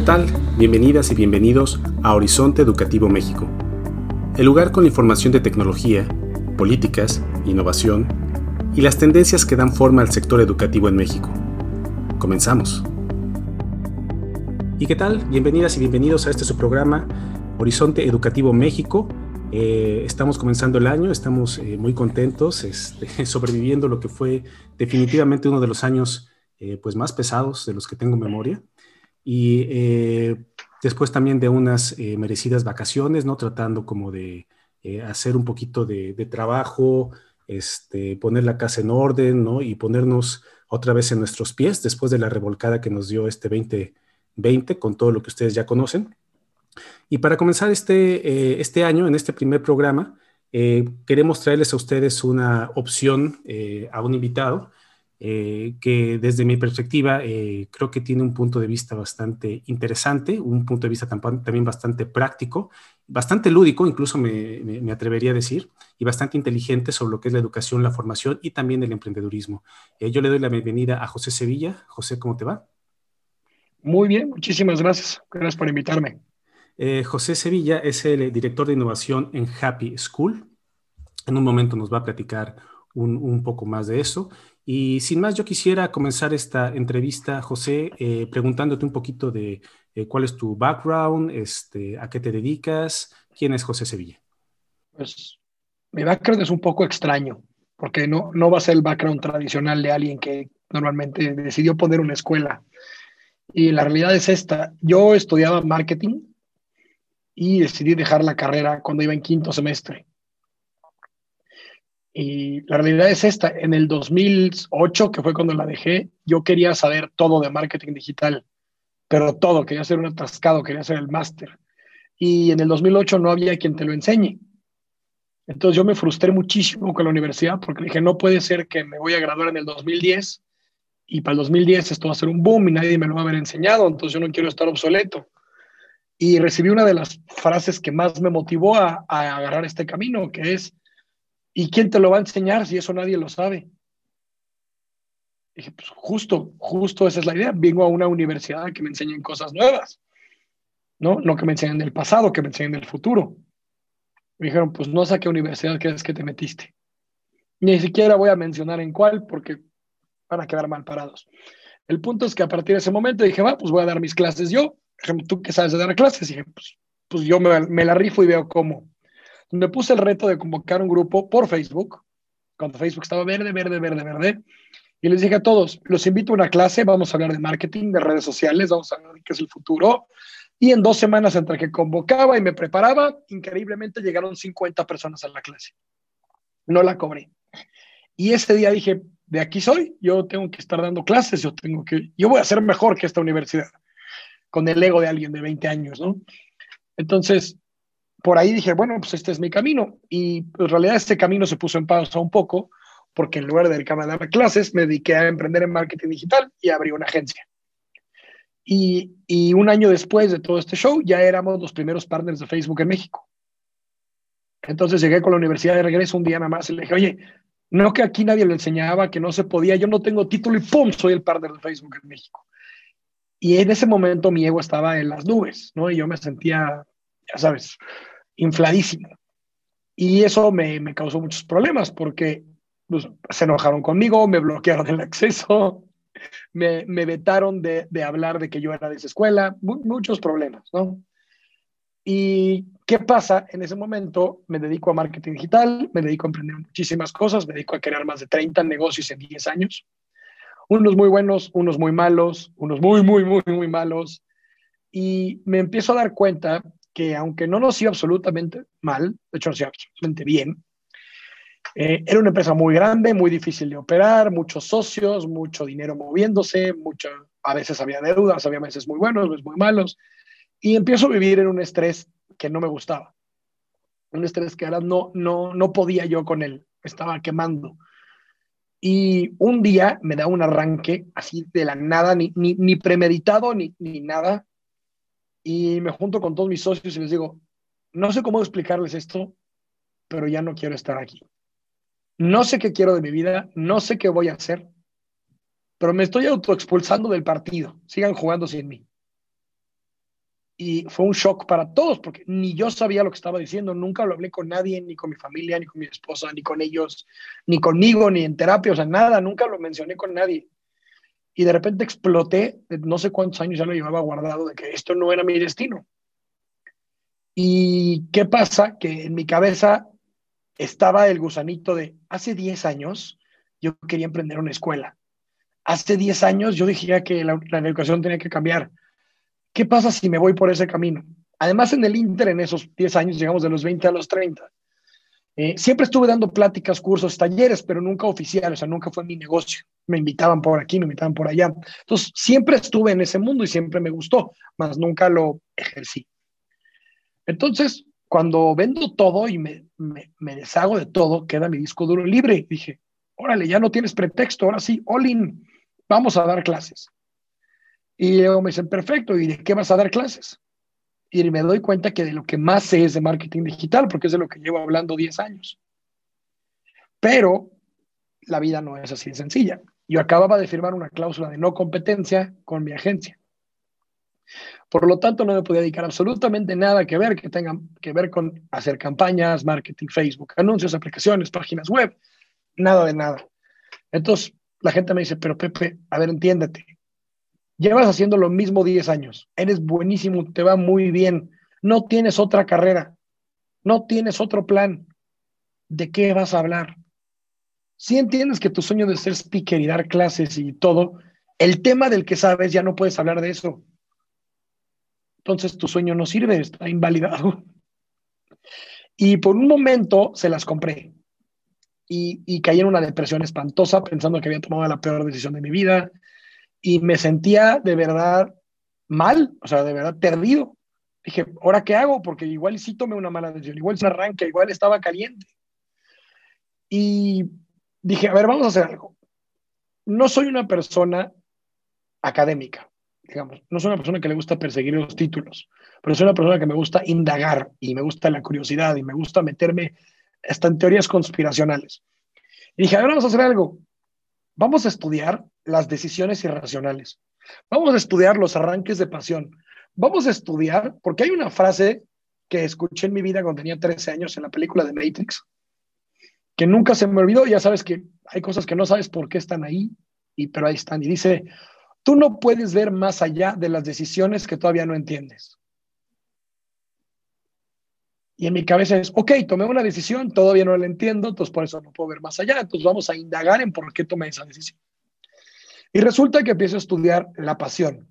¿Qué tal? Bienvenidas y bienvenidos a Horizonte Educativo México, el lugar con información de tecnología, políticas, innovación y las tendencias que dan forma al sector educativo en México. Comenzamos. ¿Y qué tal? Bienvenidas y bienvenidos a este su programa Horizonte Educativo México. Eh, estamos comenzando el año, estamos eh, muy contentos, este, sobreviviendo lo que fue definitivamente uno de los años eh, pues más pesados de los que tengo memoria y eh, después también de unas eh, merecidas vacaciones, ¿no? Tratando como de eh, hacer un poquito de, trabajo, este, poner la casa en orden, ¿no? Y ponernos otra vez en nuestros pies después de la revolcada que nos dio este 2020 con todo lo que ustedes ya conocen. Y para comenzar este, este año, en este primer programa, queremos traerles a ustedes una opción a un invitado eh, que desde mi perspectiva eh, creo que tiene un punto de vista bastante interesante, un punto de vista también bastante práctico, bastante lúdico, incluso me, atrevería a decir, y bastante inteligente sobre lo que es la educación, la formación y también el emprendedurismo. Eh, yo le doy la bienvenida a José Sevilla. José, ¿cómo te va? Muy bien, muchísimas gracias. Gracias por invitarme. José Sevilla es el director de innovación en Happy School. En un momento nos va a platicar un, un poco más de eso. Y sin más, yo quisiera comenzar esta entrevista, José, eh, preguntándote un poquito de eh, cuál es tu background, este, a qué te dedicas, quién es José Sevilla. Pues mi background es un poco extraño, porque no, no va a ser el background tradicional de alguien que normalmente decidió poner una escuela. Y la realidad es esta, yo estudiaba marketing y decidí dejar la carrera cuando iba en quinto semestre. Y la realidad es esta, en el 2008, que fue cuando la dejé, yo quería saber todo de marketing digital, pero todo, quería ser un atascado, quería ser el máster. Y en el 2008 no había quien te lo enseñe. Entonces yo me frustré muchísimo con la universidad porque dije, no puede ser que me voy a graduar en el 2010 y para el 2010 esto va a ser un boom y nadie me lo va a haber enseñado, entonces yo no quiero estar obsoleto. Y recibí una de las frases que más me motivó a, a agarrar este camino, que es, ¿Y quién te lo va a enseñar si eso nadie lo sabe? dije, pues justo, justo esa es la idea. Vengo a una universidad que me enseñen cosas nuevas, ¿no? No que me enseñen del pasado, que me enseñen del futuro. Me dijeron, pues no sé a qué universidad crees que te metiste. Ni siquiera voy a mencionar en cuál porque van a quedar mal parados. El punto es que a partir de ese momento dije, va, pues voy a dar mis clases yo. ¿Tú qué sabes de dar clases? dije, pues, pues yo me la rifo y veo cómo me puse el reto de convocar un grupo por Facebook, cuando Facebook estaba verde, verde, verde, verde, y les dije a todos, los invito a una clase, vamos a hablar de marketing, de redes sociales, vamos a hablar de qué es el futuro. Y en dos semanas entre que convocaba y me preparaba, increíblemente llegaron 50 personas a la clase. No la cobré. Y ese día dije, de aquí soy, yo tengo que estar dando clases, yo tengo que, yo voy a ser mejor que esta universidad, con el ego de alguien de 20 años, ¿no? Entonces, por ahí dije, bueno, pues este es mi camino. Y pues, en realidad este camino se puso en pausa un poco, porque en lugar de dedicarme a clases, me dediqué a emprender en marketing digital y abrí una agencia. Y, y, un año después de todo este show, ya éramos los primeros partners de Facebook en México. Entonces llegué con la universidad de regreso un día nada más y le dije, oye, no que aquí nadie le enseñaba, que no se podía, yo no tengo título y ¡pum! Soy el partner de Facebook en México. Y en ese momento mi ego estaba en las nubes, ¿no? Y yo me sentía, ya sabes, infladísimo. Y eso me, causó muchos problemas porque pues, se enojaron conmigo, me bloquearon el acceso, me, vetaron de, de, hablar de que yo era de esa escuela, muchos problemas, ¿no? ¿Y qué pasa? En ese momento me dedico a marketing digital, me dedico a emprender muchísimas cosas, me dedico a crear más de 30 negocios en 10 años. Unos muy buenos, unos muy malos, unos muy, muy, muy, muy malos. Y me empiezo a dar cuenta que aunque no nos iba absolutamente mal, de hecho nos iba absolutamente bien, eh, era una empresa muy grande, muy difícil de operar, muchos socios, mucho dinero moviéndose, mucho, a veces había deudas, había meses muy buenos, meses muy malos, y empiezo a vivir en un estrés que no me gustaba, un estrés que ahora no, no, no podía yo con él, estaba quemando. Y un día me da un arranque así de la nada, ni, ni, ni premeditado, ni, ni nada, y me junto con todos mis socios y les digo, no sé cómo explicarles esto, pero ya no quiero estar aquí. No sé qué quiero de mi vida, no sé qué voy a hacer, pero me estoy autoexpulsando del partido. Sigan jugando sin mí. y fue un shock para todos, porque ni yo sabía lo que estaba diciendo, nunca lo hablé con nadie, ni con mi familia, ni con mi esposa, ni con ellos, ni conmigo, ni en terapia, o sea, nada, nunca lo mencioné con nadie. Y de repente exploté, no sé cuántos años ya lo llevaba guardado, de que esto no era mi destino. ¿Y qué pasa? Que en mi cabeza estaba el gusanito de, hace 10 años yo quería emprender una escuela. Hace 10 años yo dije que la, la educación tenía que cambiar ¿Qué pasa si me voy por ese camino? Además, en el Inter, en esos 10 años, llegamos de los 20 a los 30, eh, siempre estuve dando pláticas, cursos, talleres, pero nunca oficiales, o sea, nunca fue mi negocio. Me invitaban por aquí, me invitaban por allá. Entonces, siempre estuve en ese mundo y siempre me gustó, mas nunca lo ejercí. Entonces, cuando vendo todo y me, me, deshago de todo, queda mi disco duro libre. Dije, órale, ya no tienes pretexto, ahora sí, all in, vamos a dar clases. Y luego me dicen, perfecto, ¿y de qué vas a dar clases? Y me doy cuenta que de lo que más sé es de marketing digital, porque es de lo que llevo hablando 10 años. Pero la vida no es así de sencilla. Yo acababa de firmar una cláusula de no competencia con mi agencia. Por lo tanto, no me podía dedicar absolutamente nada que ver que tenga que ver con hacer campañas, marketing, Facebook, anuncios, aplicaciones, páginas web, nada de nada. Entonces, la gente me dice, pero Pepe, a ver, entiéndete, Llevas haciendo lo mismo 10 años. Eres buenísimo, te va muy bien. No tienes otra carrera. No tienes otro plan. ¿De qué vas a hablar? Si entiendes que tu sueño de ser speaker y dar clases y todo, el tema del que sabes ya no puedes hablar de eso. Entonces tu sueño no sirve, está invalidado. Y por un momento se las compré. Y, y, caí en una depresión espantosa pensando que había tomado la peor decisión de mi vida, y me sentía de verdad mal, o sea, de verdad perdido. Dije, ¿ahora qué hago? Porque igual sí tomé una mala decisión, igual se arranca, igual estaba caliente. Y dije, a ver, vamos a hacer algo. No soy una persona académica, digamos, no soy una persona que le gusta perseguir los títulos, pero soy una persona que me gusta indagar y me gusta la curiosidad y me gusta meterme hasta en teorías conspiracionales. Y dije, a ver, vamos a hacer algo. Vamos a estudiar las decisiones irracionales. Vamos a estudiar los arranques de pasión. Vamos a estudiar, porque hay una frase que escuché en mi vida cuando tenía 13 años en la película de Matrix, que nunca se me olvidó. Ya sabes que hay cosas que no sabes por qué están ahí, y, pero ahí están. Y dice, tú no puedes ver más allá de las decisiones que todavía no entiendes. Y en mi cabeza es, ok, tomé una decisión, todavía no la entiendo, entonces por eso no puedo ver más allá. Entonces vamos a indagar en por qué tomé esa decisión. Y resulta que empiezo a estudiar la pasión.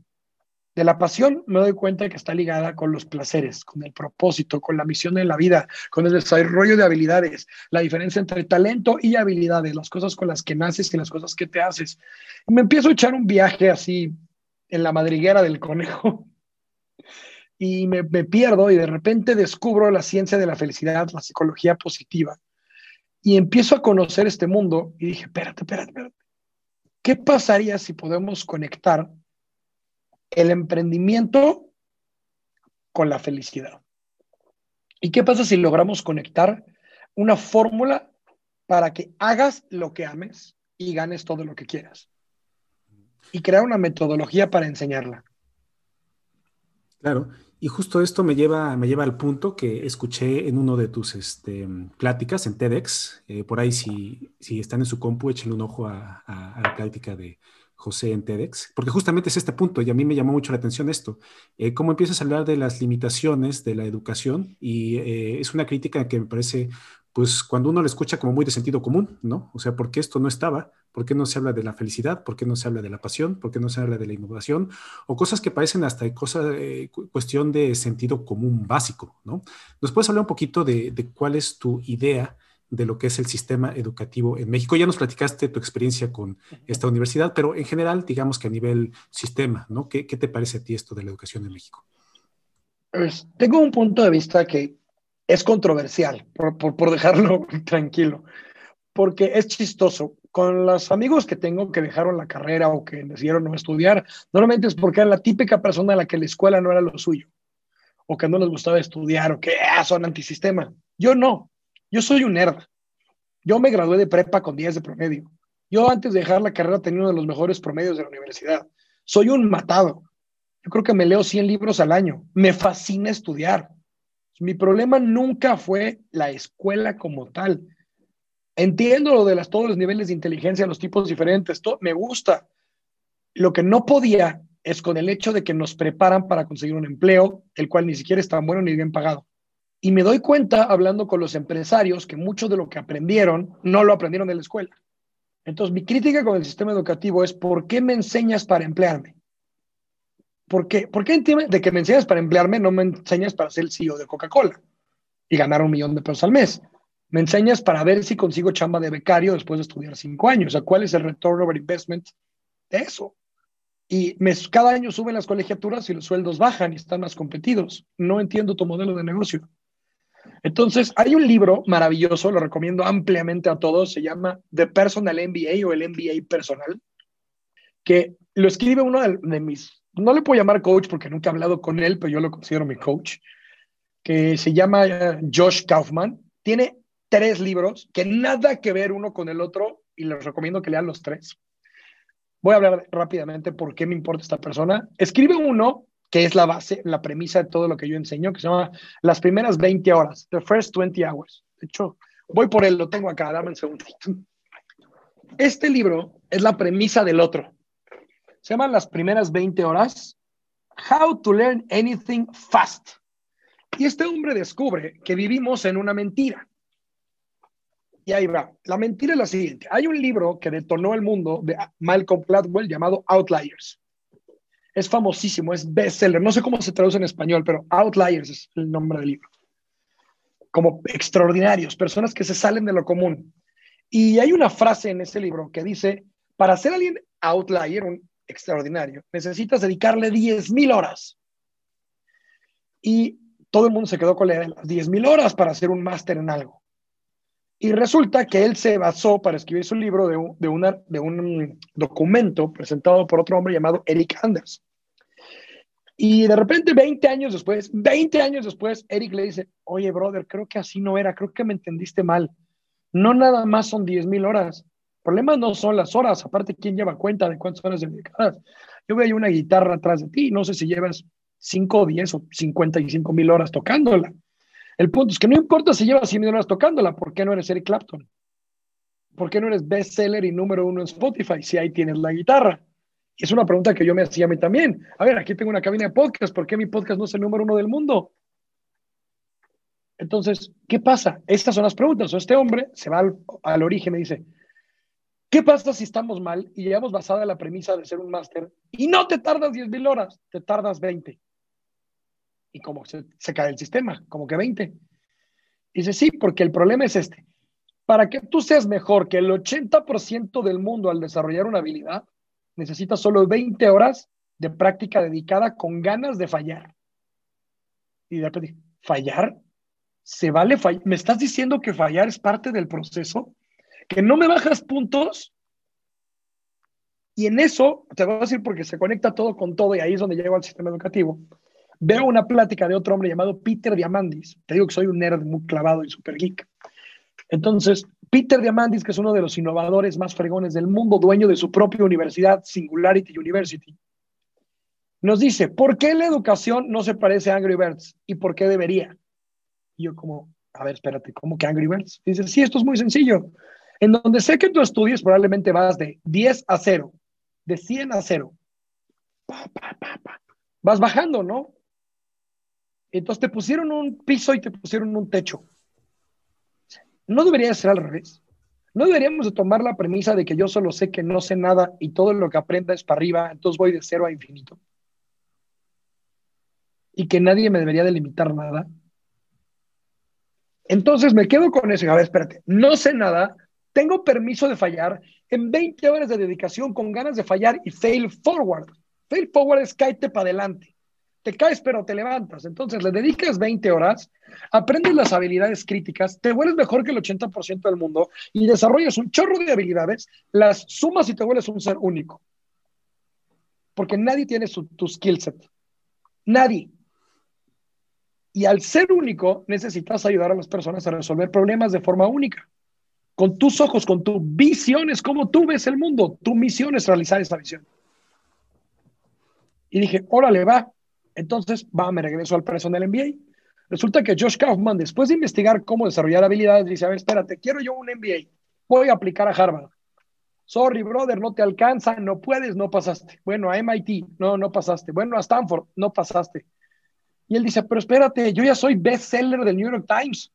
De la pasión me doy cuenta que está ligada con los placeres, con el propósito, con la misión de la vida, con el desarrollo de habilidades, la diferencia entre talento y habilidades, las cosas con las que naces y las cosas que te haces. Y me empiezo a echar un viaje así en la madriguera del conejo y me, me pierdo y de repente descubro la ciencia de la felicidad, la psicología positiva y empiezo a conocer este mundo y dije, espérate, espérate, espérate ¿Qué pasaría si podemos conectar el emprendimiento con la felicidad? ¿Y qué pasa si logramos conectar una fórmula para que hagas lo que ames y ganes todo lo que quieras? Y crear una metodología para enseñarla. Claro, y justo esto me lleva, me lleva al punto que escuché en uno de tus este, pláticas en TEDx. Eh, por ahí, si, si están en su compu, échenle un ojo a, la plática de José en TEDx, porque justamente es este punto y a mí me llamó mucho la atención esto. Eh, cómo empiezas a hablar de las limitaciones de la educación y eh, es una crítica que me parece pues cuando uno lo escucha como muy de sentido común, ¿no? O sea, ¿por qué esto no estaba? ¿Por qué no se habla de la felicidad? ¿Por qué no se habla de la pasión? ¿Por qué no se habla de la innovación? O cosas que parecen hasta cosa, eh, cuestión de sentido común básico, ¿no? ¿Nos puedes hablar un poquito de, cuál es tu idea de lo que es el sistema educativo en México? Ya nos platicaste tu experiencia con esta universidad, pero en general, digamos que a nivel sistema, ¿no? ¿Qué, te parece a ti esto de la educación en México? Pues, tengo un punto de vista que es controversial, por, dejarlo tranquilo, porque es chistoso. Con los amigos que tengo que dejaron la carrera o que decidieron no estudiar, normalmente es porque era la típica persona a la que la escuela no era lo suyo, o que no les gustaba estudiar, o que ah, son antisistema. Yo no, yo soy un nerd. Yo me gradué de prepa con 10 de promedio. Yo antes de dejar la carrera tenía uno de los mejores promedios de la universidad. Soy un matado. Yo creo que me leo 100 libros al año. Me fascina estudiar. Mi problema nunca fue la escuela como tal. Entiendo lo de las, todos los niveles de inteligencia, los tipos diferentes, todo, me gusta. Lo que no podía es con el hecho de que nos preparan para conseguir un empleo, el cual ni siquiera es tan bueno ni bien pagado. Y me doy cuenta, hablando con los empresarios, que mucho de lo que aprendieron no lo aprendieron en la escuela. Entonces, mi crítica con el sistema educativo es, ¿por qué me enseñas para emplearme? ¿Por qué? ¿Por qué de que me enseñas para emplearme no me enseñas para ser el CEO de Coca-Cola y ganar un millón de pesos al mes? Me enseñas para ver si consigo chamba de becario después de estudiar cinco años. O sea, ¿cuál es el return over investment de eso? Y me, cada año suben las colegiaturas y los sueldos bajan y están más competidos. No entiendo tu modelo de negocio. Entonces, hay un libro maravilloso, lo recomiendo ampliamente a todos, se llama The Personal MBA o el MBA personal, que lo escribe uno de, mis, no le puedo llamar coach porque nunca he hablado con él, pero yo lo considero mi coach, que se llama eh, Josh Kaufman. Tiene tres libros que nada que ver uno con el otro y les recomiendo que lean los tres. Voy a hablar rápidamente por qué me importa esta persona. Escribe uno que es la base, la premisa de todo lo que yo enseño, que se llama las primeras 20 horas, the first 20 hours. De hecho, voy por él, lo tengo acá, dame un segundito. Este libro es la premisa del otro. Se llama Las primeras 20 horas, How to Learn Anything Fast. Y este hombre descubre que vivimos en una mentira. Y ahí va. La mentira es la siguiente. Hay un libro que detonó el mundo de Malcolm Gladwell llamado Outliers. Es famosísimo, es bestseller. No sé cómo se traduce en español, pero Outliers es el nombre del libro. Como extraordinarios, personas que se salen de lo común. Y hay una frase en ese libro que dice, para ser alguien outlier, un extraordinario, necesitas dedicarle 10.000 horas. Y todo el mundo se quedó con las 10.000 horas para hacer un máster en algo. Y resulta que él se basó para escribir su libro de un, de, una, de un documento presentado por otro hombre llamado Eric Anders. Y de repente, 20 años después, 20 años después, Eric le dice, oye, brother, creo que así no era, creo que me entendiste mal. No nada más son 10 mil horas. Problema no son las horas, aparte, ¿quién lleva cuenta de cuántas horas dedicadas? Yo veo una guitarra atrás de ti, no sé si llevas 5, 10 o 55 mil horas tocándola. El punto es que no importa si llevas 100 horas tocándola, ¿por qué no eres Eric Clapton? ¿Por qué no eres bestseller y número uno en Spotify si ahí tienes la guitarra? Y es una pregunta que yo me hacía a mí también. A ver, aquí tengo una cabina de podcast, ¿por qué mi podcast no es el número uno del mundo? Entonces, ¿qué pasa? Estas son las preguntas. este hombre se va al, origen y me dice, ¿qué pasa si estamos mal y llevamos basada la premisa de ser un máster y no te tardas 10 mil horas, te tardas 20? y como se, cae el sistema, como que 20. Dice, sí, porque el problema es este. Para que tú seas mejor que el 80% del mundo al desarrollar una habilidad, necesitas solo 20 horas de práctica dedicada con ganas de fallar. Y de repente, ¿fallar? ¿Se vale fallar? ¿Me estás diciendo que fallar es parte del proceso? ¿Que no me bajas puntos? Y en eso, te voy a decir porque se conecta todo con todo y ahí es donde llego al sistema educativo veo una plática de otro hombre llamado Peter Diamandis. Te digo que soy un nerd muy clavado y super geek. Entonces, Peter Diamandis, que es uno de los innovadores más fregones del mundo, dueño de su propia universidad, Singularity University, nos dice, ¿por qué la educación no se parece a Angry Birds? ¿Y por qué debería? Y yo como, a ver, espérate, ¿cómo que Angry Birds? Dice, sí, esto es muy sencillo. En donde sé que tú estudias, probablemente vas de 10 a 0, de 100 a 0. vas bajando, ¿no? Entonces te pusieron un piso y te pusieron un techo. No debería ser al revés. No deberíamos de tomar la premisa de que yo solo sé que no sé nada y todo lo que aprenda es para arriba, entonces voy de cero a infinito. Y que nadie me debería delimitar nada. Entonces me quedo con eso. A ver, espérate, no sé nada, tengo permiso de fallar en 20 horas de dedicación con ganas de fallar y fail forward. Fail forward es cáete para adelante te caes pero te levantas. Entonces le dedicas 20 horas, aprendes las habilidades críticas, te vuelves mejor que el 80% del mundo y desarrollas un chorro de habilidades, las sumas y te vuelves un ser único. Porque nadie tiene su, tu skill set. Nadie. Y al ser único, necesitas ayudar a las personas a resolver problemas de forma única. Con tus ojos, con tu visión, es como tú ves el mundo. Tu misión es realizar esa visión. Y dije, órale, va. Entonces, va, me regreso al personal MBA. Resulta que Josh Kaufman, después de investigar cómo desarrollar habilidades, dice, a ver, espérate, quiero yo un MBA. Voy a aplicar a Harvard. Sorry, brother, no te alcanza, no puedes, no pasaste. Bueno, a MIT, no, no pasaste. Bueno, a Stanford, no pasaste. Y él dice, pero espérate, yo ya soy bestseller del New York Times.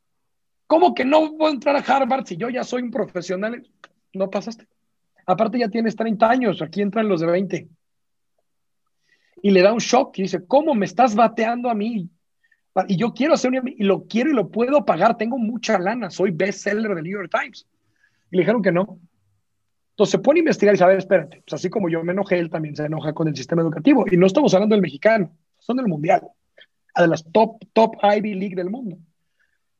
¿Cómo que no a entrar a Harvard si yo ya soy un profesional? No pasaste. Aparte ya tienes 30 años, aquí entran los de 20. Y le da un shock y dice, ¿cómo me estás bateando a mí? Y yo quiero hacer un... Y lo quiero y lo puedo pagar, tengo mucha lana, soy bestseller del New York Times. Y le dijeron que no. Entonces se pone a investigar y sabe, espérate, pues así como yo me enojé, él también se enoja con el sistema educativo. Y no estamos hablando del mexicano, son del mundial, a de las top, top Ivy League del mundo.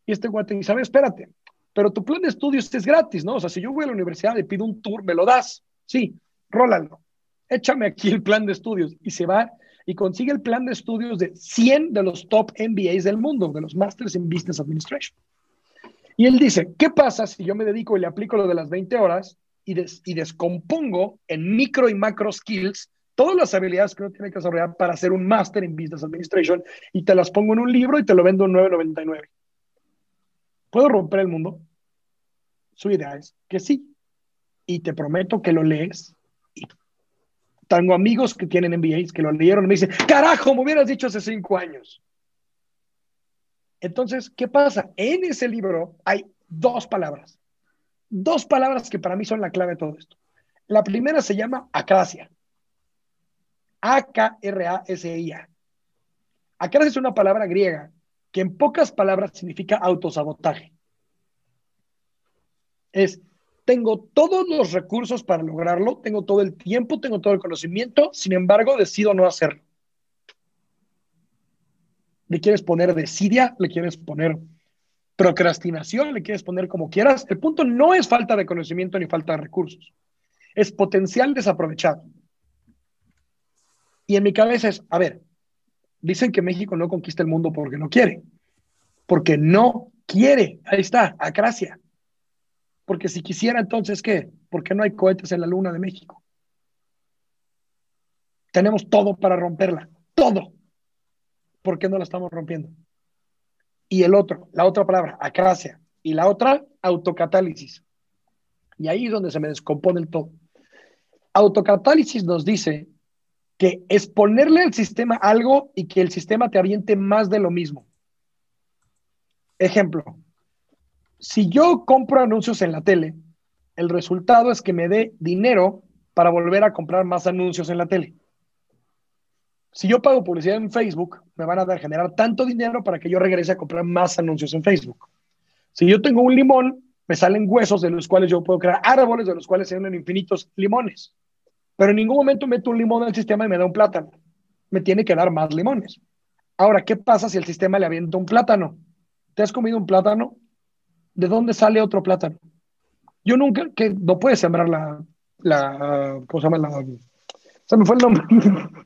Y este guate dice, sabe, espérate, pero tu plan de estudios es gratis, ¿no? O sea, si yo voy a la universidad y pido un tour, ¿me lo das? Sí, rólalo. Échame aquí el plan de estudios. Y se va y consigue el plan de estudios de 100 de los top MBAs del mundo, de los Masters in Business Administration. Y él dice, ¿qué pasa si yo me dedico y le aplico lo de las 20 horas y, descompongo en micro y macro skills todas las habilidades que uno tiene que desarrollar para hacer un máster en Business Administration y te las pongo en un libro y te lo vendo en 9.99. ¿Puedo romper el mundo? Su idea es que sí. Y te prometo que lo lees. Tengo amigos que tienen MBAs que lo leyeron y me dicen, carajo, me hubieras dicho hace cinco años. Entonces, ¿qué pasa? En ese libro hay dos palabras dos palabras que para mí son la clave de todo esto. La primera se llama acracia. A-K-R-A-S-I-A. Acracia es una palabra griega que en pocas palabras significa autosabotaje. Es, tengo todos los recursos para lograrlo, tengo todo el tiempo, tengo todo el conocimiento, sin embargo, decido no hacerlo. Le quieres poner desidia, le quieres poner procrastinación, le quieres poner como quieras. El punto no es falta de conocimiento ni falta de recursos, es potencial desaprovechado. Y en mi cabeza es, a ver, dicen que México no conquista el mundo porque no quiere, porque no quiere, ahí está, acracia. Porque si quisiera, entonces, ¿qué? ¿Por qué no hay cohetes en la luna de México? Tenemos todo para romperla, todo. ¿Por qué no la estamos rompiendo? y el otro, la otra palabra, acracia, y la otra, autocatálisis. Y ahí es donde se me descompone el todo. Autocatálisis nos dice que es ponerle al sistema algo y que el sistema te aviente más de lo mismo. Ejemplo, si yo compro anuncios en la tele, el resultado es que me dé dinero para volver a comprar más anuncios en la tele. Si yo pago publicidad en Facebook, me van a dar generar tanto dinero para que yo regrese a comprar más anuncios en Facebook. Si yo tengo un limón, me salen huesos de los cuales yo puedo crear árboles de los cuales se unen infinitos limones. Pero en ningún momento meto un limón en el sistema y me da un plátano. Me tiene que dar más limones. Ahora, ¿qué pasa si el sistema le avienta un plátano? ¿Te has comido un plátano? ¿De dónde sale otro plátano? Yo nunca, que no puedes sembrar la, la, ¿cómo se llama? La, se me fue el nombre.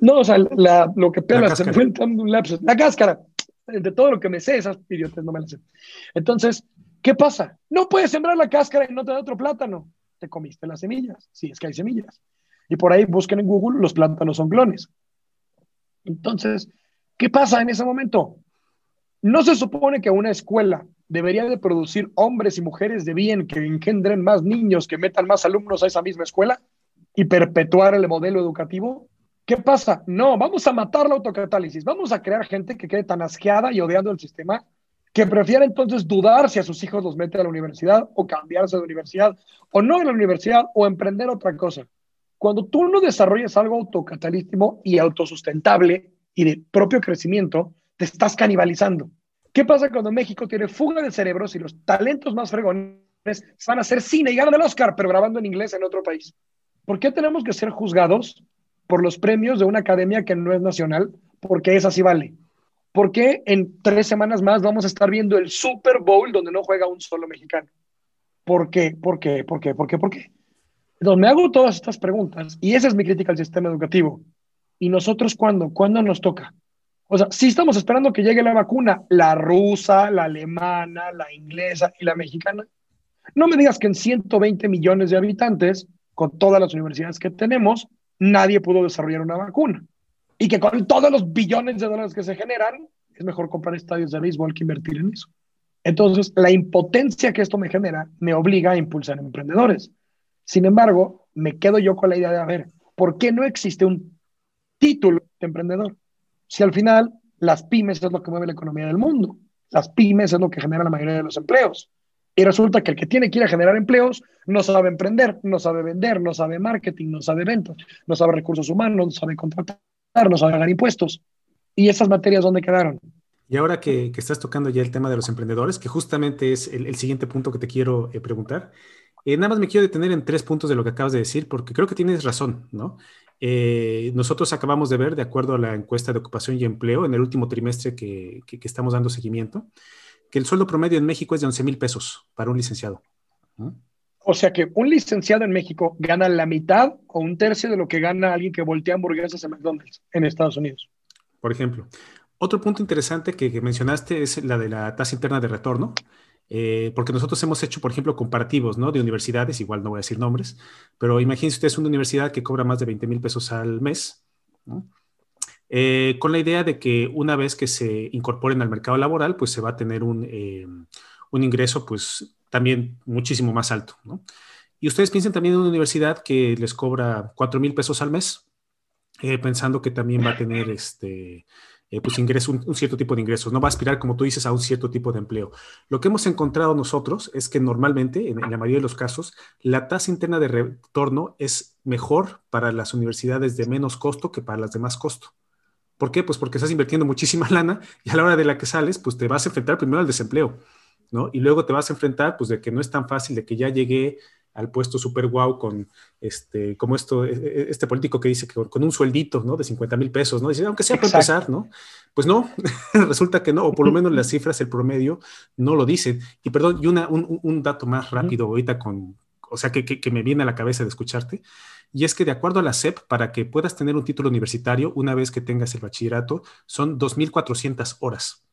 No, o sea, lo que pelas, se fue un lapso. La cáscara. De todo lo que me sé, esas idiotas no me las sé. Entonces, ¿qué pasa? No puedes sembrar la cáscara y no te da otro plátano. Te comiste las semillas, si es que hay semillas. Y por ahí busquen en Google, los plátanos son clones. Entonces, ¿qué pasa en ese momento? No se supone que una escuela debería de producir hombres y mujeres de bien que engendren más niños, que metan más alumnos a esa misma escuela y perpetuar el modelo educativo. ¿Qué pasa? No, vamos a matar la autocatálisis. Vamos a crear gente que quede tan asqueada y odiando el sistema que prefiera entonces dudar si a sus hijos los mete a la universidad o cambiarse de universidad o no en la universidad o emprender otra cosa. Cuando tú no desarrollas algo autocatalístico y autosustentable y de propio crecimiento, te estás canibalizando. ¿Qué pasa cuando México tiene fuga de cerebros y los talentos más fregones van a hacer cine y ganan el Oscar, pero grabando en inglés en otro país? ¿Por qué tenemos que ser juzgados por los premios de una academia que no es nacional, porque esa sí vale. Porque en tres semanas más vamos a estar viendo el Super Bowl donde no juega un solo mexicano? ¿Por qué? ¿Por qué? ¿Por qué? ¿Por qué? ¿Por qué? Entonces me hago todas estas preguntas y esa es mi crítica al sistema educativo. ¿Y nosotros cuándo? ¿Cuándo nos toca? O sea, sí estamos esperando que llegue la vacuna, la rusa, la alemana, la inglesa y la mexicana. No me digas que en 120 millones de habitantes, con todas las universidades que tenemos, nadie pudo desarrollar una vacuna. Y que con todos los billones de dólares que se generan, es mejor comprar estadios de béisbol que invertir en eso. Entonces, la impotencia que esto me genera me obliga a impulsar emprendedores. Sin embargo, me quedo yo con la idea de, a ver, ¿por qué no existe un título de emprendedor? Si al final las pymes es lo que mueve la economía del mundo, las pymes es lo que genera la mayoría de los empleos. Y resulta que el que tiene que ir a generar empleos no sabe emprender, no sabe vender, no sabe marketing, no sabe ventas, no sabe recursos humanos, no sabe contratar, no pagar impuestos. ¿Y esas materias dónde quedaron? Y ahora que, estás tocando ya el tema de los emprendedores, que justamente es el, siguiente punto que te quiero eh, preguntar, eh, nada más me quiero detener en tres puntos de lo que acabas de decir, porque creo que tienes razón, ¿no? Eh, nosotros acabamos de ver, de acuerdo a la encuesta de ocupación y empleo, en el último trimestre que, que, estamos dando seguimiento, que el sueldo promedio en México es de 11 mil pesos para un licenciado. O sea que un licenciado en México gana la mitad o un tercio de lo que gana alguien que voltea hamburguesas en McDonald's en Estados Unidos. Por ejemplo. Otro punto interesante que, mencionaste es la de la tasa interna de retorno, eh, porque nosotros hemos hecho, por ejemplo, comparativos ¿no? de universidades, igual no voy a decir nombres, pero imagínense ustedes una universidad que cobra más de 20 mil pesos al mes, eh, con la idea de que una vez que se incorporen al mercado laboral, pues se va a tener un, eh, un ingreso pues también muchísimo más alto. Y ustedes piensen también en una universidad que les cobra 4 mil pesos al mes, pensando que también va a tener este eh, pues ingreso, un, cierto tipo de ingresos, no va a aspirar, como tú dices, a un cierto tipo de empleo. Lo que hemos encontrado nosotros es que normalmente, en, la mayoría de los casos, la tasa interna de retorno es mejor para las universidades de menos costo que para las de más costo. ¿Por qué? Pues porque estás invirtiendo muchísima lana y a la hora de la que sales, pues te vas a enfrentar primero al desempleo, ¿no? Y luego te vas a enfrentar, pues, de que no es tan fácil, de que ya llegué al puesto super guau con este, como esto, e, e, este político que dice que con un sueldito, ¿no? De 50 mil pesos, ¿no? Dice, aunque sea para empezar, ¿no? Pues no, resulta que no, o por lo menos las cifras, el promedio, no lo dicen. Y perdón, y una, un, dato más rápido ahorita con, o sea, que, que, me viene a la cabeza de escucharte, y es que de acuerdo a la SEP, para que puedas tener un título universitario, una vez que tengas el bachillerato, son 2.400 horas.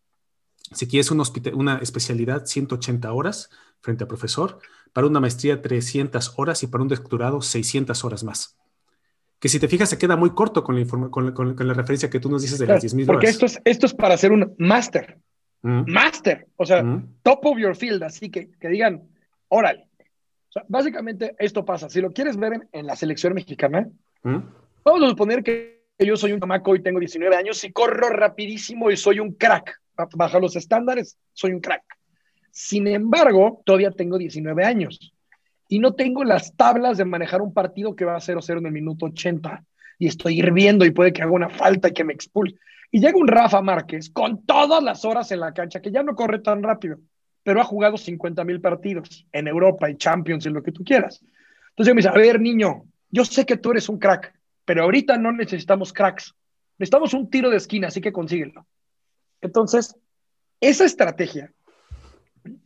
Si quieres una, una especialidad, 180 horas frente a profesor para una maestría 300 horas y para un doctorado 600 horas más. Que si te fijas se queda muy corto con la, con, con, la referencia que tú nos dices de las 10.000 horas. Porque esto es, esto es para hacer un máster. Mm. Máster. O sea, mm. top of your field. Así que, que digan, órale. O sea, básicamente esto pasa. Si lo quieres ver en, la selección mexicana, mm. vamos a suponer que yo soy un chamaco y tengo 19 años y corro rapidísimo y soy un crack. Baja los estándares, soy un crack. Sin embargo, todavía tengo 19 años y no tengo las tablas de manejar un partido que va a 0-0 en el minuto 80 y estoy hirviendo y puede que haga una falta y que me expulse. Y llega un Rafa Márquez con todas las horas en la cancha, que ya no corre tan rápido, pero ha jugado 50 mil partidos en Europa y Champions y lo que tú quieras. Entonces me dice, a ver, niño, yo sé que tú eres un crack, pero ahorita no necesitamos cracks. Necesitamos un tiro de esquina, así que consíguelo. Entonces, esa estrategia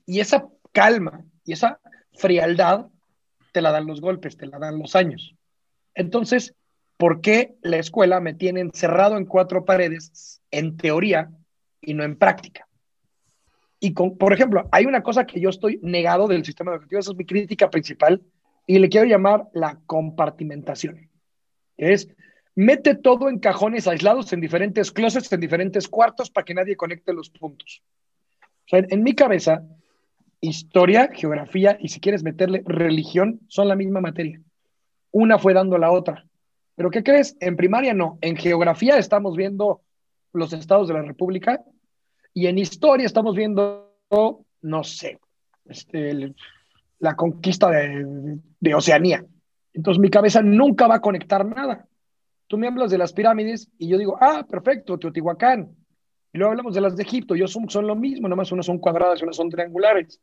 y esa calma y esa frialdad te la dan los golpes, te la dan los años. Entonces, ¿por qué la escuela me tiene encerrado en cuatro paredes en teoría y no en práctica? Y con, por ejemplo, hay una cosa que yo estoy negado del sistema educativo, esa es mi crítica principal, y le quiero llamar la compartimentación, es mete todo en cajones aislados en diferentes closets, en diferentes cuartos, para que nadie conecte los puntos en mi cabeza, historia, geografía y si quieres meterle religión son la misma materia. Una fue dando la otra. Pero ¿qué crees? En primaria no. En geografía estamos viendo los estados de la República y en historia estamos viendo, no sé, este, la conquista de, de Oceanía. Entonces mi cabeza nunca va a conectar nada. Tú me hablas de las pirámides y yo digo, ah, perfecto, Teotihuacán. Y luego hablamos de las de Egipto, yo son, son lo mismo, nomás unas son cuadradas y unas son triangulares.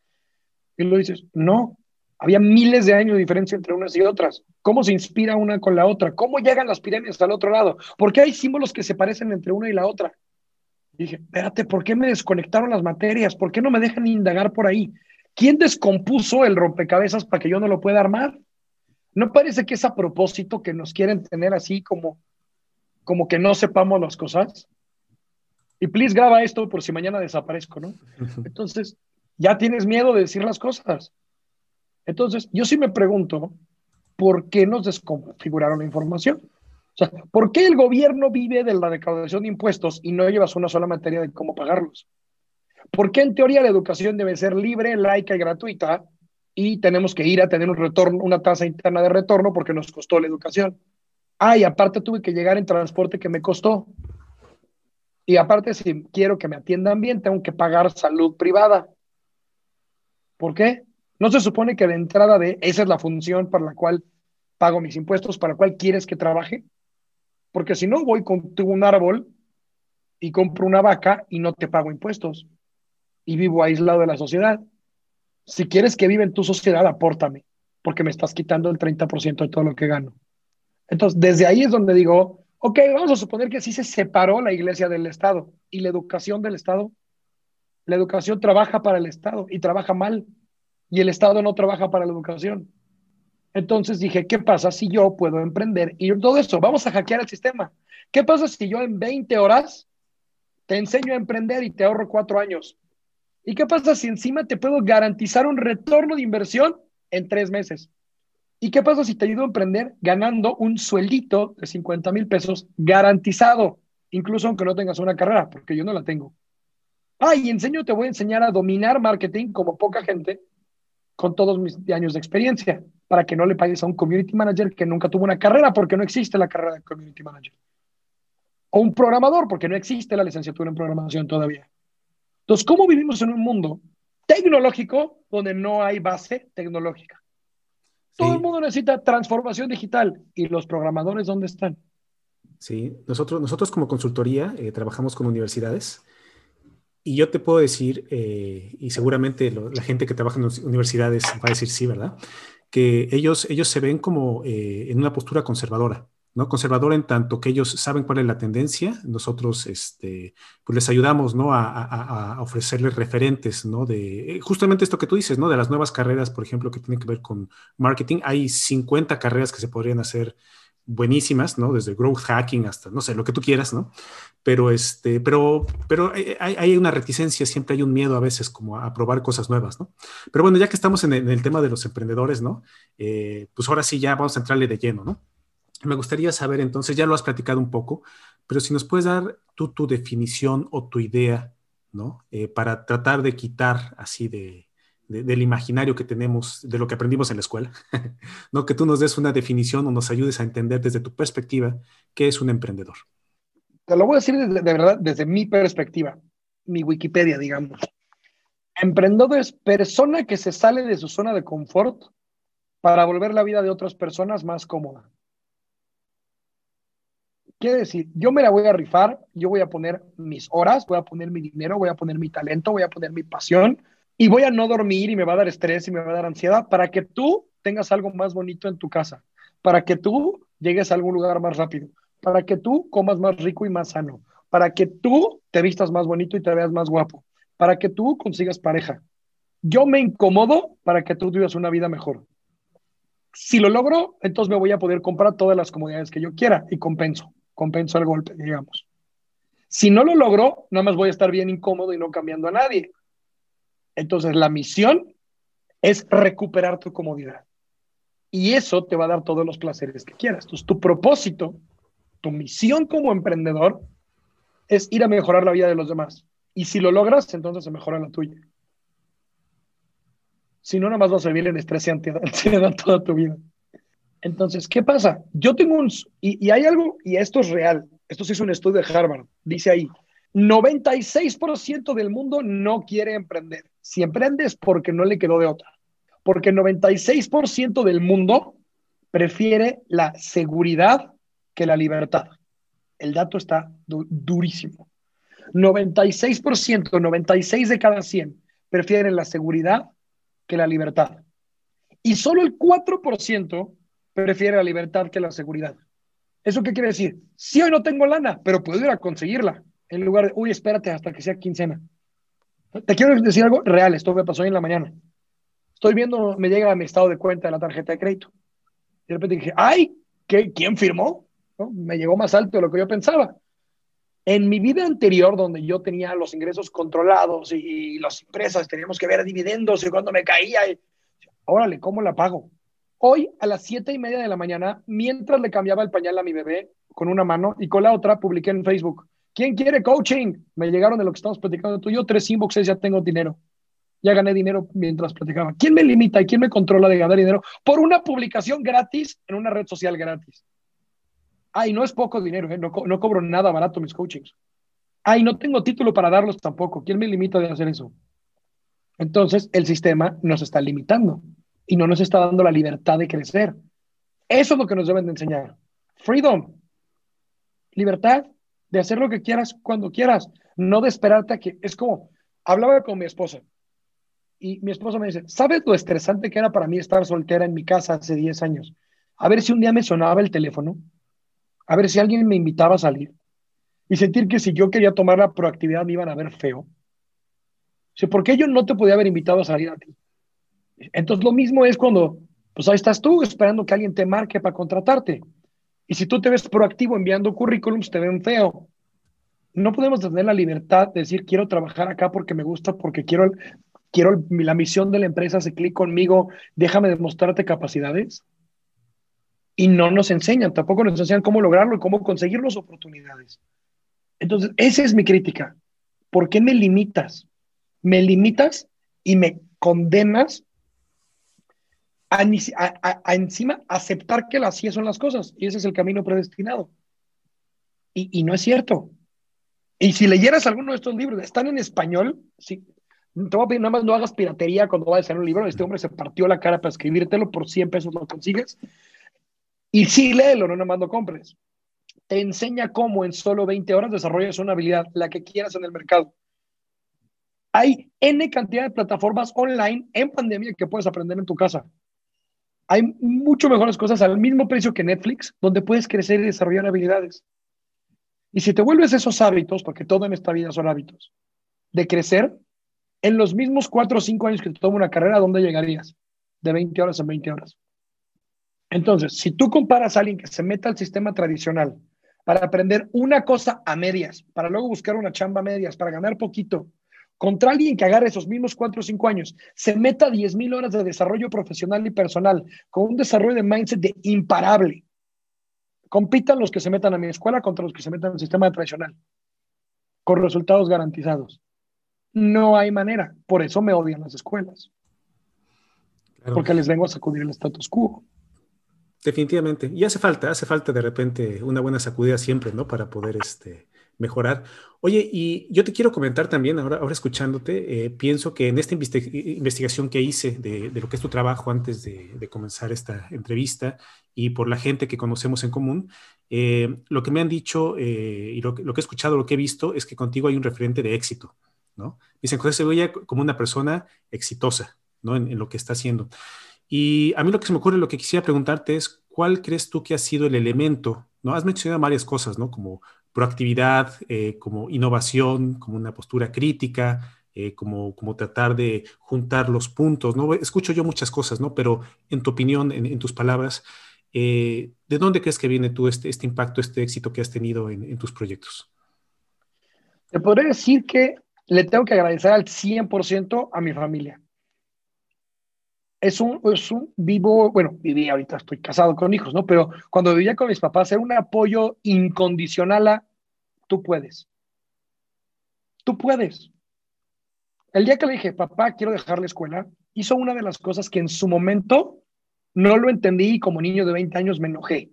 Y lo dices, no, había miles de años de diferencia entre unas y otras. ¿Cómo se inspira una con la otra? ¿Cómo llegan las pirámides al otro lado? ¿Por qué hay símbolos que se parecen entre una y la otra? dije, espérate, ¿por qué me desconectaron las materias? ¿Por qué no me dejan indagar por ahí? ¿Quién descompuso el rompecabezas para que yo no lo pueda armar? ¿No parece que es a propósito que nos quieren tener así como, como que no sepamos las cosas? Y please graba esto por si mañana desaparezco, ¿no? Entonces, ya tienes miedo de decir las cosas. Entonces, yo sí me pregunto, ¿por qué nos desconfiguraron la información? sea, ¿por qué el gobierno vive de la recaudación de impuestos y no llevas una sola materia de cómo pagarlos? ¿Por qué en teoría la educación debe ser libre, laica y gratuita y tenemos que ir a tener un retorno, una tasa interna de retorno porque nos costó la educación? Ah, y aparte tuve que llegar en transporte que me costó. Y aparte, si quiero que me atiendan bien, tengo que pagar salud privada. ¿Por qué? No se supone que de entrada de esa es la función para la cual pago mis impuestos, para la cual quieres que trabaje. Porque si no, voy con un árbol y compro una vaca y no te pago impuestos. Y vivo aislado de la sociedad. Si quieres que viva en tu sociedad, apórtame, porque me estás quitando el 30% de todo lo que gano. Entonces, desde ahí es donde digo, ok, vamos a suponer que sí se separó la iglesia del Estado y la educación del Estado. La educación trabaja para el Estado y trabaja mal, y el Estado no trabaja para la educación. Entonces dije, ¿qué pasa si yo puedo emprender y todo eso? Vamos a hackear el sistema. ¿Qué pasa si yo en 20 horas te enseño a emprender y te ahorro cuatro años? ¿Y qué pasa si encima te puedo garantizar un retorno de inversión en tres meses? ¿Y qué pasa si te ayudo a emprender ganando un sueldito de 50 mil pesos garantizado, incluso aunque no tengas una carrera, porque yo no la tengo? Ah, y enseño, te voy a enseñar a dominar marketing como poca gente con todos mis años de experiencia, para que no le pagues a un community manager que nunca tuvo una carrera, porque no existe la carrera de community manager. O un programador, porque no existe la licenciatura en programación todavía. Entonces, ¿cómo vivimos en un mundo tecnológico donde no hay base tecnológica? Todo el mundo necesita transformación digital. ¿Y los programadores dónde están? Sí, nosotros, nosotros como consultoría eh, trabajamos con universidades y yo te puedo decir, eh, y seguramente la gente que trabaja en universidades va a decir sí, ¿verdad? Que ellos, ellos se ven como eh, en una postura conservadora. ¿No? Conservador en tanto que ellos saben cuál es la tendencia, nosotros este, pues les ayudamos, ¿no? A, ofrecerles referentes, ¿no? De eh, justamente esto que tú dices, ¿no? De las nuevas carreras, por ejemplo, que tienen que ver con marketing. Hay 50 carreras que se podrían hacer buenísimas, ¿no? Desde growth hacking hasta, no sé, lo que tú quieras, ¿no? Pero, este, pero, pero hay, una reticencia, siempre hay un miedo a veces como a probar cosas nuevas, ¿no? Pero bueno, ya que estamos en el, tema de los emprendedores, ¿no? Eh, pues ahora sí ya vamos a entrarle de lleno, ¿no? Me gustaría saber entonces, ya lo has platicado un poco, pero si nos puedes dar tú tu definición o tu idea, ¿no? Eh, para tratar de quitar así de, del imaginario que tenemos, de lo que aprendimos en la escuela, ¿no? Que tú nos des una definición o nos ayudes a entender desde tu perspectiva qué es un emprendedor. Te lo voy a decir de, verdad desde mi perspectiva, mi Wikipedia, digamos. Emprendedor es persona que se sale de su zona de confort para volver la vida de otras personas más cómoda. Quiere decir, yo me la voy a rifar, yo voy a poner mis horas, voy a poner mi dinero, voy a poner mi talento, voy a poner mi pasión y voy a no dormir y me va a dar estrés y me va a dar ansiedad para que tú tengas algo más bonito en tu casa, para que tú llegues a algún lugar más rápido, para que tú comas más rico y más sano, para que tú te vistas más bonito y te veas más guapo, para que tú consigas pareja. Yo me incomodo para que tú vivas una vida mejor. Si lo logro, entonces me voy a poder comprar todas las comodidades que yo quiera y compenso compenso el golpe, digamos. Si no lo logro, nada más voy a estar bien incómodo y no cambiando a nadie. Entonces, la misión es recuperar tu comodidad. Y eso te va a dar todos los placeres que quieras. Entonces, tu propósito, tu misión como emprendedor es ir a mejorar la vida de los demás. Y si lo logras, entonces se mejora la tuya. Si no, nada más vas a vivir en estrés y ansiedad toda tu vida. Entonces, ¿qué pasa? Yo tengo un, y, hay algo, y esto es real, esto sí es un estudio de Harvard, dice ahí, 96% del mundo no quiere emprender. Si emprendes porque no le quedó de otra. Porque 96% del mundo prefiere la seguridad que la libertad. El dato está durísimo. 96%, 96 de cada 100 prefieren la seguridad que la libertad. Y solo el 4% prefiere la libertad que la seguridad. ¿Eso qué quiere decir? Si hoy no tengo lana, pero puedo ir a conseguirla, en lugar de, uy, espérate hasta que sea quincena. Te quiero decir algo real, esto me pasó hoy en la mañana. Estoy viendo, me llega mi estado de cuenta de la tarjeta de crédito. De repente dije, ay, ¿qué, ¿quién firmó? Me llegó más alto de lo que yo pensaba. En mi vida anterior, donde yo tenía los ingresos controlados y, las empresas teníamos que ver dividendos y cuando me caía, y, órale, ¿cómo la pago? Hoy a las siete y media de la mañana, mientras le cambiaba el pañal a mi bebé con una mano y con la otra, publiqué en Facebook, ¿quién quiere coaching? Me llegaron de lo que estamos platicando tú yo, tres inboxes, ya tengo dinero. Ya gané dinero mientras platicaba. ¿Quién me limita y quién me controla de ganar dinero por una publicación gratis en una red social gratis? Ay, no es poco dinero, ¿eh? no, no cobro nada barato mis coachings. Ay, no tengo título para darlos tampoco. ¿Quién me limita de hacer eso? Entonces, el sistema nos está limitando y no nos está dando la libertad de crecer. Eso es lo que nos deben de enseñar. Freedom, libertad de hacer lo que quieras cuando quieras, no de esperarte a que es como, hablaba con mi esposa y mi esposa me dice, ¿sabes lo estresante que era para mí estar soltera en mi casa hace 10 años? A ver si un día me sonaba el teléfono, a ver si alguien me invitaba a salir y sentir que si yo quería tomar la proactividad me iban a ver feo. O ¿Por qué yo no te podía haber invitado a salir a ti? Entonces lo mismo es cuando, pues ahí estás tú esperando que alguien te marque para contratarte. Y si tú te ves proactivo enviando currículums, te ven feo. No podemos tener la libertad de decir, quiero trabajar acá porque me gusta, porque quiero, quiero la misión de la empresa, se clic conmigo, déjame demostrarte capacidades. Y no nos enseñan, tampoco nos enseñan cómo lograrlo y cómo conseguir las oportunidades. Entonces, esa es mi crítica. ¿Por qué me limitas? Me limitas y me condenas a, encima aceptar que así son las cosas y ese es el camino predestinado. Y, no es cierto. Y si leyeras alguno de estos libros, están en español, sí, te a nada más no hagas piratería cuando vayas a leer un libro. Este hombre se partió la cara para escribírtelo, por 100 pesos lo consigues. Y sí, léelo, no nada más lo compres. Te enseña cómo en solo 20 horas desarrollas una habilidad, la que quieras en el mercado. Hay N cantidad de plataformas online en pandemia que puedes aprender en tu casa. Hay mucho mejores cosas al mismo precio que Netflix, donde puedes crecer y desarrollar habilidades. Y si te vuelves esos hábitos, porque todo en esta vida son hábitos, de crecer, en los mismos cuatro o cinco años que te toma una carrera, ¿a dónde llegarías? De 20 horas a 20 horas. Entonces, si tú comparas a alguien que se meta al sistema tradicional para aprender una cosa a medias, para luego buscar una chamba a medias, para ganar poquito, contra alguien que agarre esos mismos cuatro o cinco años, se meta 10 mil horas de desarrollo profesional y personal, con un desarrollo de mindset de imparable. Compitan los que se metan a mi escuela contra los que se metan al sistema tradicional, con resultados garantizados. No hay manera. Por eso me odian las escuelas. Porque les vengo a sacudir el status quo. Definitivamente. Y hace falta, hace falta de repente una buena sacudida siempre, ¿no? Para poder este, mejorar. Oye, y yo te quiero comentar también, ahora, ahora escuchándote, eh, pienso que en esta investigación que hice de, lo que es tu trabajo antes de, comenzar esta entrevista y por la gente que conocemos en común, eh, lo que me han dicho eh, y lo, que he escuchado, lo que he visto, es que contigo hay un referente de éxito, ¿no? Dicen José Cebolla como una persona exitosa, ¿no? En, en lo que está haciendo. Y a mí lo que se me ocurre, lo que quisiera preguntarte es, ¿cuál crees tú que ha sido el elemento, ¿no? Has mencionado varias cosas, ¿no? Como proactividad, eh, como innovación, como una postura crítica, eh, como, como tratar de juntar los puntos, ¿no? Escucho yo muchas cosas, ¿no? Pero en tu opinión, en, tus palabras, eh, ¿de dónde crees que viene tú este, este impacto, este éxito que has tenido en, tus proyectos? Te podría decir que le tengo que agradecer al 100% a mi familia. Es un, es un vivo, bueno, viví ahorita, estoy casado con hijos, ¿no? Pero cuando vivía con mis papás era un apoyo incondicional a tú puedes. Tú puedes. El día que le dije, papá, quiero dejar la escuela, hizo una de las cosas que en su momento no lo entendí y como niño de 20 años me enojé.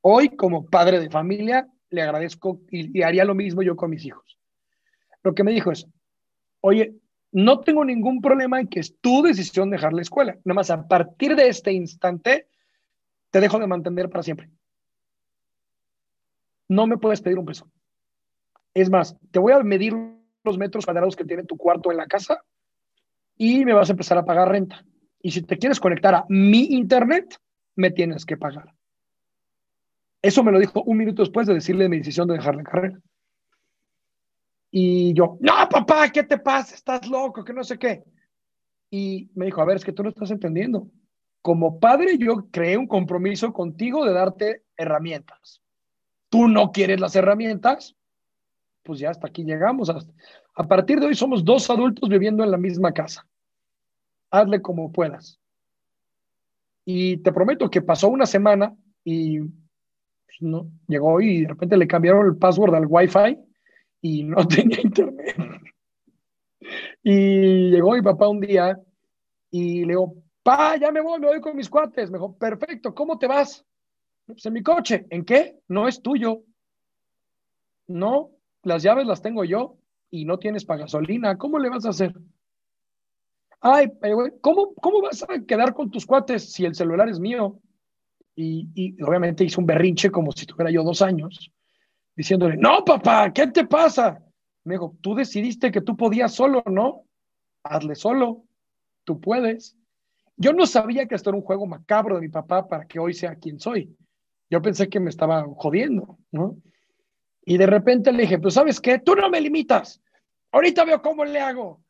Hoy, como padre de familia, le agradezco y haría lo mismo yo con mis hijos. Lo que me dijo es, oye, no tengo ningún problema en que es tu decisión dejar la escuela. Nada más a partir de este instante, te dejo de mantener para siempre. No me puedes pedir un peso. Es más, te voy a medir los metros cuadrados que tiene tu cuarto en la casa y me vas a empezar a pagar renta. Y si te quieres conectar a mi internet, me tienes que pagar. Eso me lo dijo un minuto después de decirle mi decisión de dejar la carrera. Y yo, no, papá, ¿qué te pasa? Estás loco, que no sé qué. Y me dijo, a ver, es que tú no estás entendiendo. Como padre, yo creé un compromiso contigo de darte herramientas. Tú no quieres las herramientas, pues ya hasta aquí llegamos. A partir de hoy somos dos adultos viviendo en la misma casa. Hazle como puedas. Y te prometo que pasó una semana y pues, no, llegó y de repente le cambiaron el password al Wi-Fi y no tenía internet. Y llegó mi papá un día y le digo, pa, ya me voy, me voy con mis cuates. Me dijo, perfecto, ¿cómo te vas? Pues en mi coche. ¿En qué? No es tuyo. No, las llaves las tengo yo y no tienes para gasolina. ¿Cómo le vas a hacer? Ay, ¿cómo, ¿cómo vas a quedar con tus cuates si el celular es mío? Y, y obviamente hizo un berrinche como si tuviera yo dos años, diciéndole, no, papá, ¿qué te pasa? Me dijo, tú decidiste que tú podías solo, ¿no? Hazle solo, tú puedes. Yo no sabía que esto era un juego macabro de mi papá para que hoy sea quien soy. Yo pensé que me estaba jodiendo, ¿no? Y de repente le dije, pues sabes qué, tú no me limitas. Ahorita veo cómo le hago.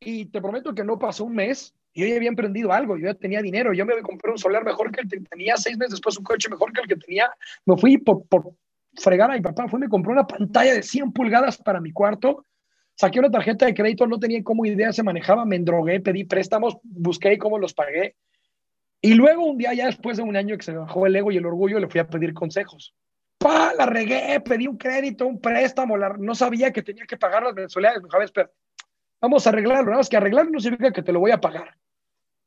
Y te prometo que no pasó un mes y yo había emprendido algo, yo ya tenía dinero, yo me a comprar un solar mejor que el que tenía, seis meses después un coche mejor que el que tenía. Me fui por fregar a mi papá, fue me compró una pantalla de 100 pulgadas para mi cuarto, saqué una tarjeta de crédito, no tenía cómo idea se manejaba, me endrogué, pedí préstamos, busqué cómo los pagué. Y luego un día, ya después de un año que se bajó el ego y el orgullo, le fui a pedir consejos. ¡Pa! La regué, pedí un crédito, un préstamo, no sabía que tenía que pagar las mensualidades. Me dijo, vamos a arreglarlo. Nada más que arreglarlo no significa que te lo voy a pagar.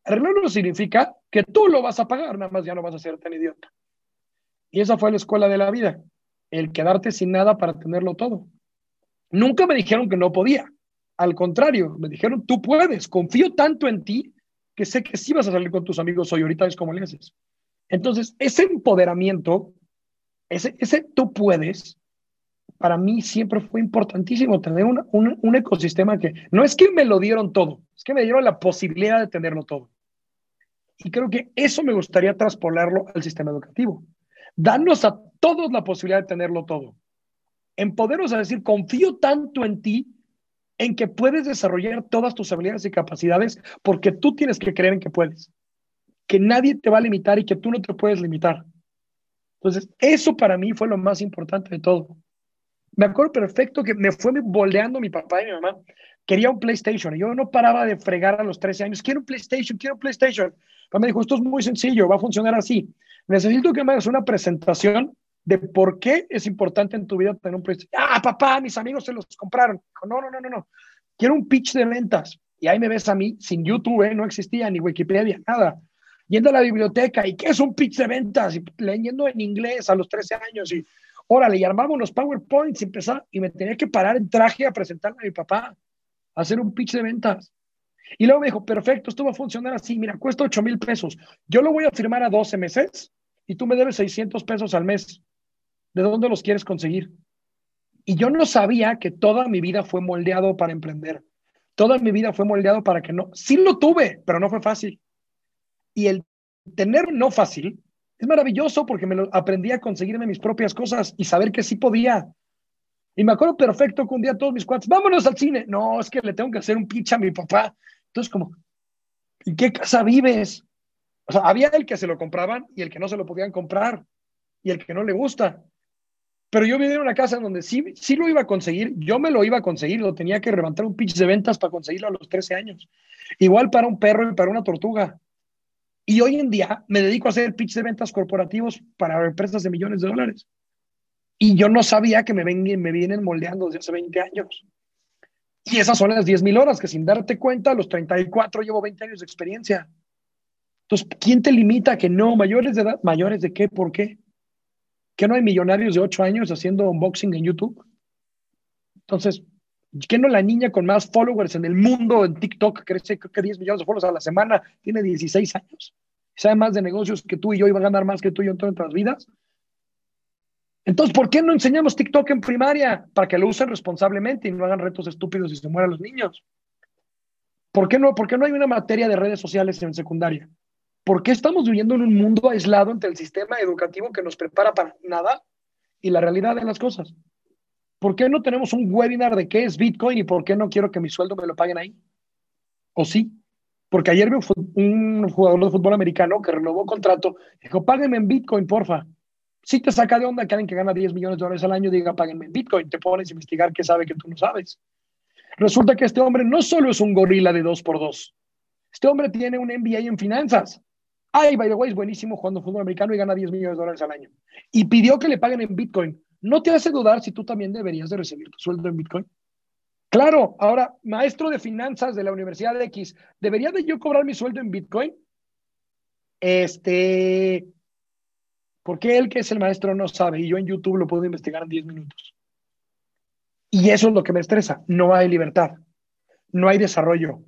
Arreglarlo significa que tú lo vas a pagar, nada más ya no vas a ser tan idiota. Y esa fue la escuela de la vida, el quedarte sin nada para tenerlo todo. Nunca me dijeron que no podía. Al contrario, me dijeron, tú puedes, confío tanto en ti que sé que sí vas a salir con tus amigos hoy, ahorita es como le haces. Entonces, ese empoderamiento, ese, ese tú puedes, para mí siempre fue importantísimo tener un, un, ecosistema que no es que me lo dieron todo, es que me dieron la posibilidad de tenerlo todo. Y creo que eso me gustaría traspolarlo al sistema educativo. Darnos a todos la posibilidad de tenerlo todo. Empoderos a decir, confío tanto en ti, en que puedes desarrollar todas tus habilidades y capacidades, porque tú tienes que creer en que puedes. Que nadie te va a limitar y que tú no te puedes limitar. Entonces, eso para mí fue lo más importante de todo. Me acuerdo perfecto que me fue boldeando mi papá y mi mamá. Quería un PlayStation. Yo no paraba de fregar a los 13 años. Quiero un PlayStation, quiero un PlayStation. Papá me dijo, esto es muy sencillo, va a funcionar así. Necesito que me hagas una presentación de por qué es importante en tu vida tener un PlayStation. Ah, papá, mis amigos se los compraron. No, no, no, no, no. Quiero un pitch de ventas. Y ahí me ves a mí, sin YouTube, ¿eh? no existía ni Wikipedia, nada. Yendo a la biblioteca, ¿y qué es un pitch de ventas? Y leyendo en inglés a los 13 años y Órale, y armamos los PowerPoints y empezar, y me tenía que parar en traje a presentarme a mi papá, a hacer un pitch de ventas. Y luego me dijo, perfecto, esto va a funcionar así, mira, cuesta 8 mil pesos. Yo lo voy a firmar a 12 meses y tú me debes 600 pesos al mes. ¿De dónde los quieres conseguir? Y yo no sabía que toda mi vida fue moldeado para emprender. Toda mi vida fue moldeado para que no. Sí lo tuve, pero no fue fácil. Y el tener no fácil es maravilloso porque me lo aprendí a conseguirme mis propias cosas y saber que sí podía. Y me acuerdo perfecto que un día todos mis cuates, vámonos al cine. No, es que le tengo que hacer un pitch a mi papá. Entonces, como, ¿en qué casa vives? O sea, había el que se lo compraban y el que no se lo podían comprar y el que no le gusta. Pero yo vivía en una casa donde sí, sí lo iba a conseguir, yo me lo iba a conseguir, lo tenía que levantar un pitch de ventas para conseguirlo a los 13 años. Igual para un perro y para una tortuga. Y hoy en día me dedico a hacer pitch de ventas corporativos para empresas de millones de dólares. Y yo no sabía que me, ven, me vienen moldeando desde hace 20 años. Y esas son las 10 mil horas que sin darte cuenta, a los 34 llevo 20 años de experiencia. Entonces, ¿quién te limita que no? ¿Mayores de edad? ¿Mayores de qué? ¿Por qué? ¿Que no hay millonarios de 8 años haciendo unboxing en YouTube? Entonces, ¿Qué no la niña con más followers en el mundo en TikTok crece creo que 10 millones de followers a la semana? Tiene 16 años. Sabe más de negocios que tú y yo y va a ganar más que tú y yo en todas nuestras vidas. Entonces, ¿por qué no enseñamos TikTok en primaria? Para que lo usen responsablemente y no hagan retos estúpidos y se mueran los niños. ¿Por qué no, por qué no hay una materia de redes sociales en secundaria? ¿Por qué estamos viviendo en un mundo aislado entre el sistema educativo que nos prepara para nada y la realidad de las cosas? ¿Por qué no tenemos un webinar de qué es Bitcoin y por qué no quiero que mi sueldo me lo paguen ahí? ¿O sí? Porque ayer vi un jugador de fútbol americano que renovó contrato, dijo, páguenme en Bitcoin, porfa. Si te saca de onda que alguien que gana 10 millones de dólares al año diga, páguenme en Bitcoin, te pones a investigar qué sabe que tú no sabes. Resulta que este hombre no solo es un gorila de dos por dos, este hombre tiene un MBA en finanzas. Ay, by the way, es buenísimo jugando fútbol americano y gana 10 millones de dólares al año. Y pidió que le paguen en Bitcoin. ¿No te hace dudar si tú también deberías de recibir tu sueldo en Bitcoin? Claro, ahora, maestro de finanzas de la Universidad X, ¿debería de yo cobrar mi sueldo en Bitcoin? Este, porque él que es el maestro no sabe y yo en YouTube lo puedo investigar en 10 minutos. Y eso es lo que me estresa. No hay libertad, no hay desarrollo.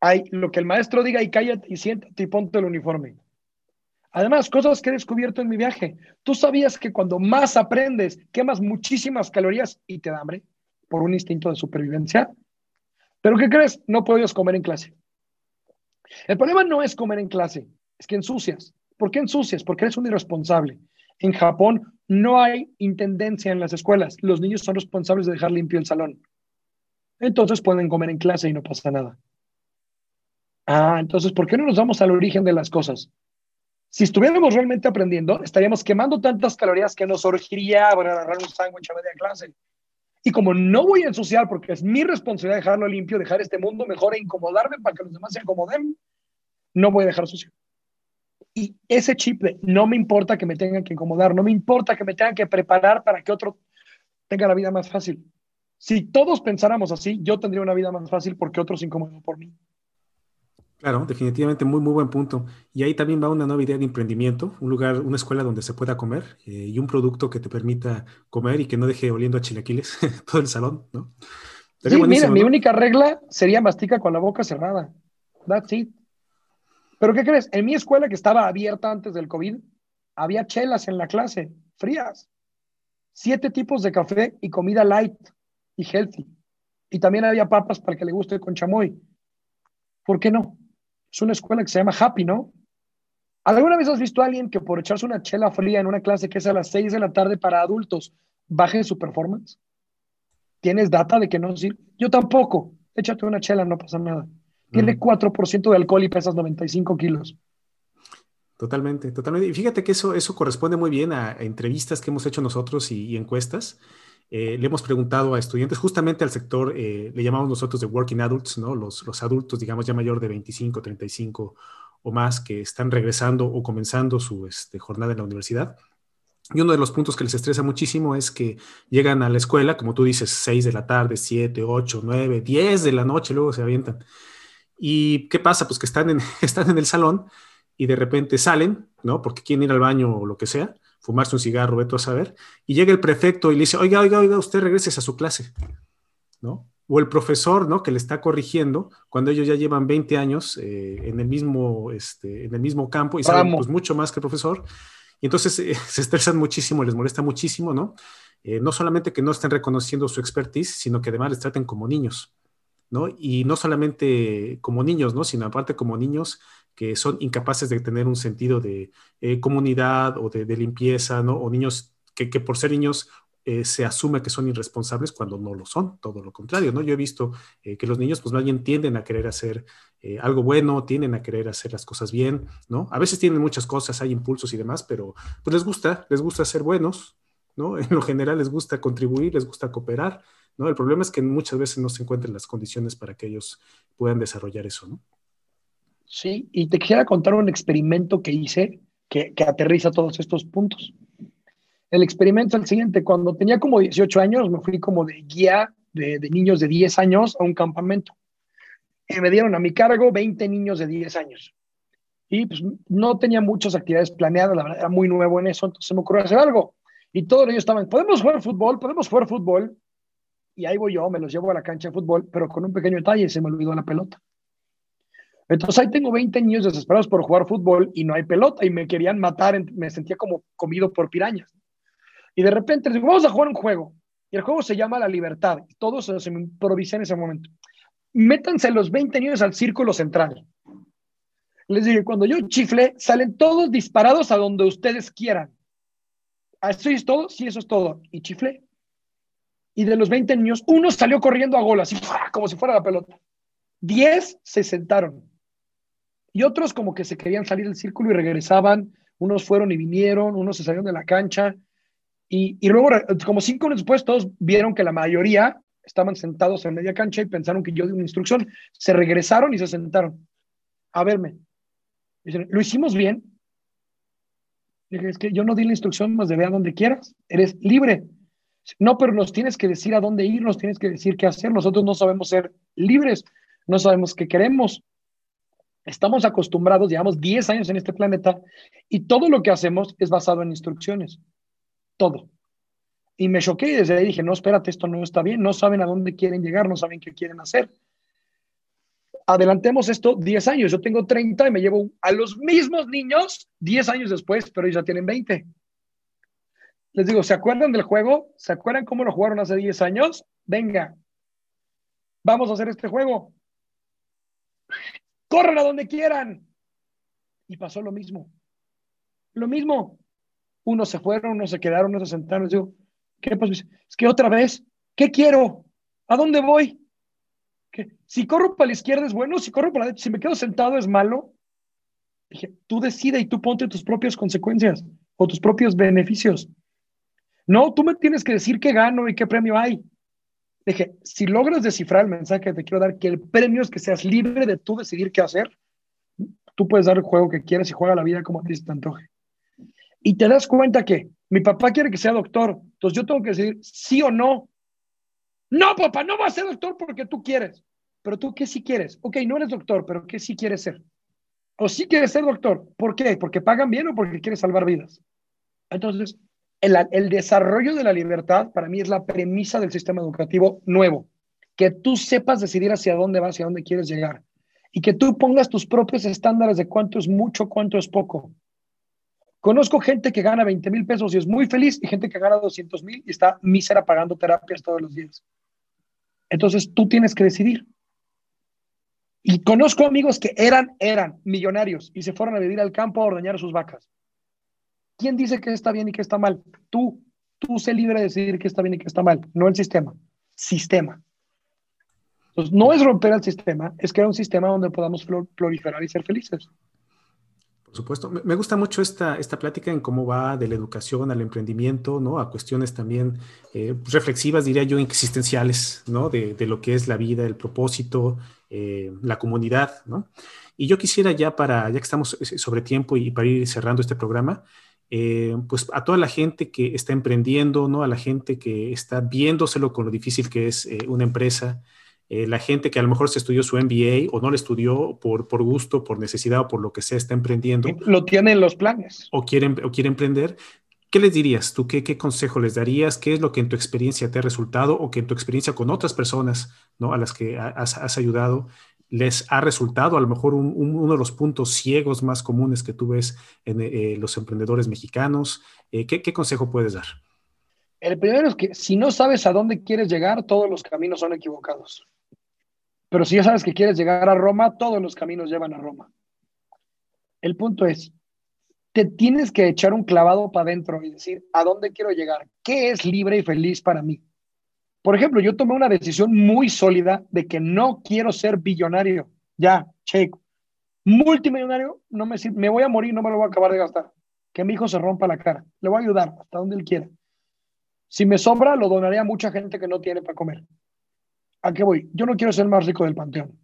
Hay lo que el maestro diga y cállate y siéntate y ponte el uniforme. Además, cosas que he descubierto en mi viaje. ¿Tú sabías que cuando más aprendes, quemas muchísimas calorías y te da hambre por un instinto de supervivencia? ¿Pero qué crees? No puedes comer en clase. El problema no es comer en clase, es que ensucias. ¿Por qué ensucias? Porque eres un irresponsable. En Japón no hay intendencia en las escuelas. Los niños son responsables de dejar limpio el salón. Entonces pueden comer en clase y no pasa nada. Ah, entonces, ¿por qué no nos vamos al origen de las cosas? Si estuviéramos realmente aprendiendo, estaríamos quemando tantas calorías que nos surgiría bueno, agarrar un sándwich a media clase. Y como no voy a ensuciar porque es mi responsabilidad dejarlo limpio, dejar este mundo mejor e incomodarme para que los demás se acomoden, no voy a dejar sucio. Y ese chip de no me importa que me tengan que incomodar, no me importa que me tengan que preparar para que otro tenga la vida más fácil. Si todos pensáramos así, yo tendría una vida más fácil porque otros se incomodan por mí. Claro, definitivamente muy, muy buen punto. Y ahí también va una nueva idea de emprendimiento, un lugar, una escuela donde se pueda comer eh, y un producto que te permita comer y que no deje oliendo a chilaquiles todo el salón, ¿no? sí, mira, mi única regla sería mastica con la boca cerrada. That's it. Pero ¿qué crees? En mi escuela que estaba abierta antes del COVID, había chelas en la clase, frías. Siete tipos de café y comida light y healthy. Y también había papas para el que le guste con chamoy. ¿Por qué no? Es una escuela que se llama Happy, ¿no? ¿Alguna vez has visto a alguien que por echarse una chela fría en una clase que es a las seis de la tarde para adultos baje su performance? ¿Tienes data de que no sirve? Yo tampoco. Échate una chela, no pasa nada. Tiene 4% de alcohol y pesas 95 kilos. Totalmente, totalmente. Y fíjate que eso, eso corresponde muy bien a, entrevistas que hemos hecho nosotros y, encuestas. Eh, le hemos preguntado a estudiantes, justamente al sector, eh, le llamamos nosotros de working adults, ¿no? Los, adultos, digamos, ya mayor de 25, 35 o más, que están regresando o comenzando su este, jornada en la universidad. Y uno de los puntos que les estresa muchísimo es que llegan a la escuela, como tú dices, 6 de la tarde, 7, 8, 9, 10 de la noche, luego se avientan. ¿Y qué pasa? Pues que están en, están en el salón y de repente salen, ¿no? Porque quieren ir al baño o lo que sea, fumarse un cigarro, veto a saber, y llega el prefecto y le dice, oiga, oiga, oiga, usted regrese a su clase, ¿no? O el profesor, ¿no? Que le está corrigiendo cuando ellos ya llevan 20 años eh, en, el mismo, este, en el mismo campo y saben pues, mucho más que el profesor. Y entonces eh, se estresan muchísimo, les molesta muchísimo, ¿no? Eh, no solamente que no estén reconociendo su expertise, sino que además les traten como niños. ¿no? Y no solamente como niños, ¿no? Sino aparte como niños que son incapaces de tener un sentido de eh, comunidad o de, limpieza, ¿no? O niños que, por ser niños eh, se asume que son irresponsables cuando no lo son, todo lo contrario, ¿no? Yo he visto eh, que los niños, pues más bien tienden a querer hacer algo bueno, tienden a querer hacer las cosas bien, ¿no? A veces tienen muchas cosas, hay impulsos y demás, pero pues les gusta, les gusta ser buenos, ¿no? En lo general les gusta contribuir, les gusta cooperar, ¿no? El problema es que muchas veces no se encuentran las condiciones para que ellos puedan desarrollar eso, ¿no? Sí, y te quisiera contar un experimento que hice que, aterriza todos estos puntos. El experimento es el siguiente, cuando tenía como 18 años me fui como de guía de, niños de 10 años a un campamento. Y me dieron a mi cargo 20 niños de 10 años. Y pues no tenía muchas actividades planeadas, la verdad era muy nuevo en eso, entonces me ocurrió hacer algo. Y todos ellos estaban, ¿podemos jugar fútbol? ¿Podemos jugar fútbol? y ahí voy yo, me los llevo a la cancha de fútbol, pero con un pequeño detalle, se me olvidó la pelota. Entonces ahí tengo 20 niños desesperados por jugar fútbol y no hay pelota y me querían matar, me sentía como comido por pirañas. Y de repente les digo, vamos a jugar un juego. Y el juego se llama La Libertad. Todos se me improvisé en ese momento. Métanse los 20 niños al círculo central. Les digo, cuando yo chifle, salen todos disparados a donde ustedes quieran. ¿Eso es todo? Sí, eso es todo. Y chiflé y de los 20 niños, uno salió corriendo a gol, así como si fuera la pelota. 10 se sentaron. Y otros como que se querían salir del círculo y regresaban. Unos fueron y vinieron, unos se salieron de la cancha. Y, y luego, como cinco minutos después, todos vieron que la mayoría estaban sentados en media cancha y pensaron que yo di una instrucción. Se regresaron y se sentaron a verme. Dicen, ¿lo hicimos bien? Dije, es que yo no di la instrucción más de ve a donde quieras, eres libre. No, pero nos tienes que decir a dónde ir, nos tienes que decir qué hacer. Nosotros no sabemos ser libres, no sabemos qué queremos. Estamos acostumbrados, llevamos 10 años en este planeta y todo lo que hacemos es basado en instrucciones. Todo. Y me choqué y desde ahí dije, no, espérate, esto no está bien, no saben a dónde quieren llegar, no saben qué quieren hacer. Adelantemos esto 10 años, yo tengo 30 y me llevo a los mismos niños 10 años después, pero ellos ya tienen 20. Les digo, ¿se acuerdan del juego? ¿Se acuerdan cómo lo jugaron hace 10 años? Venga, vamos a hacer este juego. Corran a donde quieran. Y pasó lo mismo. Lo mismo. Unos se fueron, unos se quedaron, unos se sentaron. digo, ¿Qué pasa? Es que otra vez, ¿qué quiero? ¿A dónde voy? Si corro para la izquierda es bueno, si corro para la derecha, si me quedo sentado es malo. Dije, tú decide y tú ponte tus propias consecuencias o tus propios beneficios. No, tú me tienes que decir qué gano y qué premio hay. Dije, si logras descifrar el mensaje que te quiero dar, que el premio es que seas libre de tú decidir qué hacer, tú puedes dar el juego que quieras y juega la vida como a ti te antoje. Y te das cuenta que mi papá quiere que sea doctor, entonces yo tengo que decir sí o no. No, papá, no vas a ser doctor porque tú quieres. Pero tú, ¿qué sí quieres? Ok, no eres doctor, pero ¿qué sí quieres ser? O sí quieres ser doctor. ¿Por qué? ¿Porque pagan bien o porque quieres salvar vidas? Entonces, el, desarrollo de la libertad para mí es la premisa del sistema educativo nuevo. Que tú sepas decidir hacia dónde vas, hacia dónde quieres llegar. Y que tú pongas tus propios estándares de cuánto es mucho, cuánto es poco. Conozco gente que gana 20 mil pesos y es muy feliz y gente que gana 200 mil y está mísera pagando terapias todos los días. Entonces tú tienes que decidir. Y conozco amigos que eran, eran millonarios y se fueron a vivir al campo a ordeñar sus vacas. ¿Quién dice que está bien y que está mal? Tú, tú sé libre de decidir qué está bien y qué está mal, no el sistema, sistema. Entonces, no es romper el sistema, es crear un sistema donde podamos proliferar y ser felices supuesto. Me gusta mucho esta, esta plática en cómo va de la educación al emprendimiento, ¿no? A cuestiones también eh, reflexivas, diría yo, existenciales, ¿no? De, de, lo que es la vida, el propósito, eh, la comunidad, ¿no? Y yo quisiera ya para, ya que estamos eh, sobre tiempo y para ir cerrando este programa, pues a toda la gente que está emprendiendo, ¿no? A la gente que está viéndoselo con lo difícil que es una empresa, eh, la gente que a lo mejor se estudió su MBA o no lo estudió por, por gusto, por necesidad o por lo que sea, está emprendiendo. Lo tiene en los planes. O quiere, o quiere emprender. ¿Qué les dirías tú? ¿Qué, ¿Qué consejo les darías? ¿Qué es lo que en tu experiencia te ha resultado o que en tu experiencia con otras personas ¿no? a las que has, has ayudado les ha resultado a lo mejor uno de los puntos ciegos más comunes que tú ves en eh, los emprendedores mexicanos? Eh, ¿qué, ¿Qué consejo puedes dar? El primero es que si no sabes a dónde quieres llegar, todos los caminos son equivocados. Pero si ya sabes que quieres llegar a Roma, todos los caminos llevan a Roma. El punto es, te tienes que echar un clavado para adentro y decir, ¿a dónde quiero llegar? ¿Qué es libre y feliz para mí? Por ejemplo, yo tomé una decisión muy sólida de que no quiero ser billonario. Ya, checo. Multimillonario, no me me voy a morir, no me lo voy a acabar de gastar. Que mi hijo se rompa la cara. Le voy a ayudar hasta donde él quiera. Si me sobra, lo donaré a mucha gente que no tiene para comer. ¿A qué voy? Yo no quiero ser el más rico del panteón.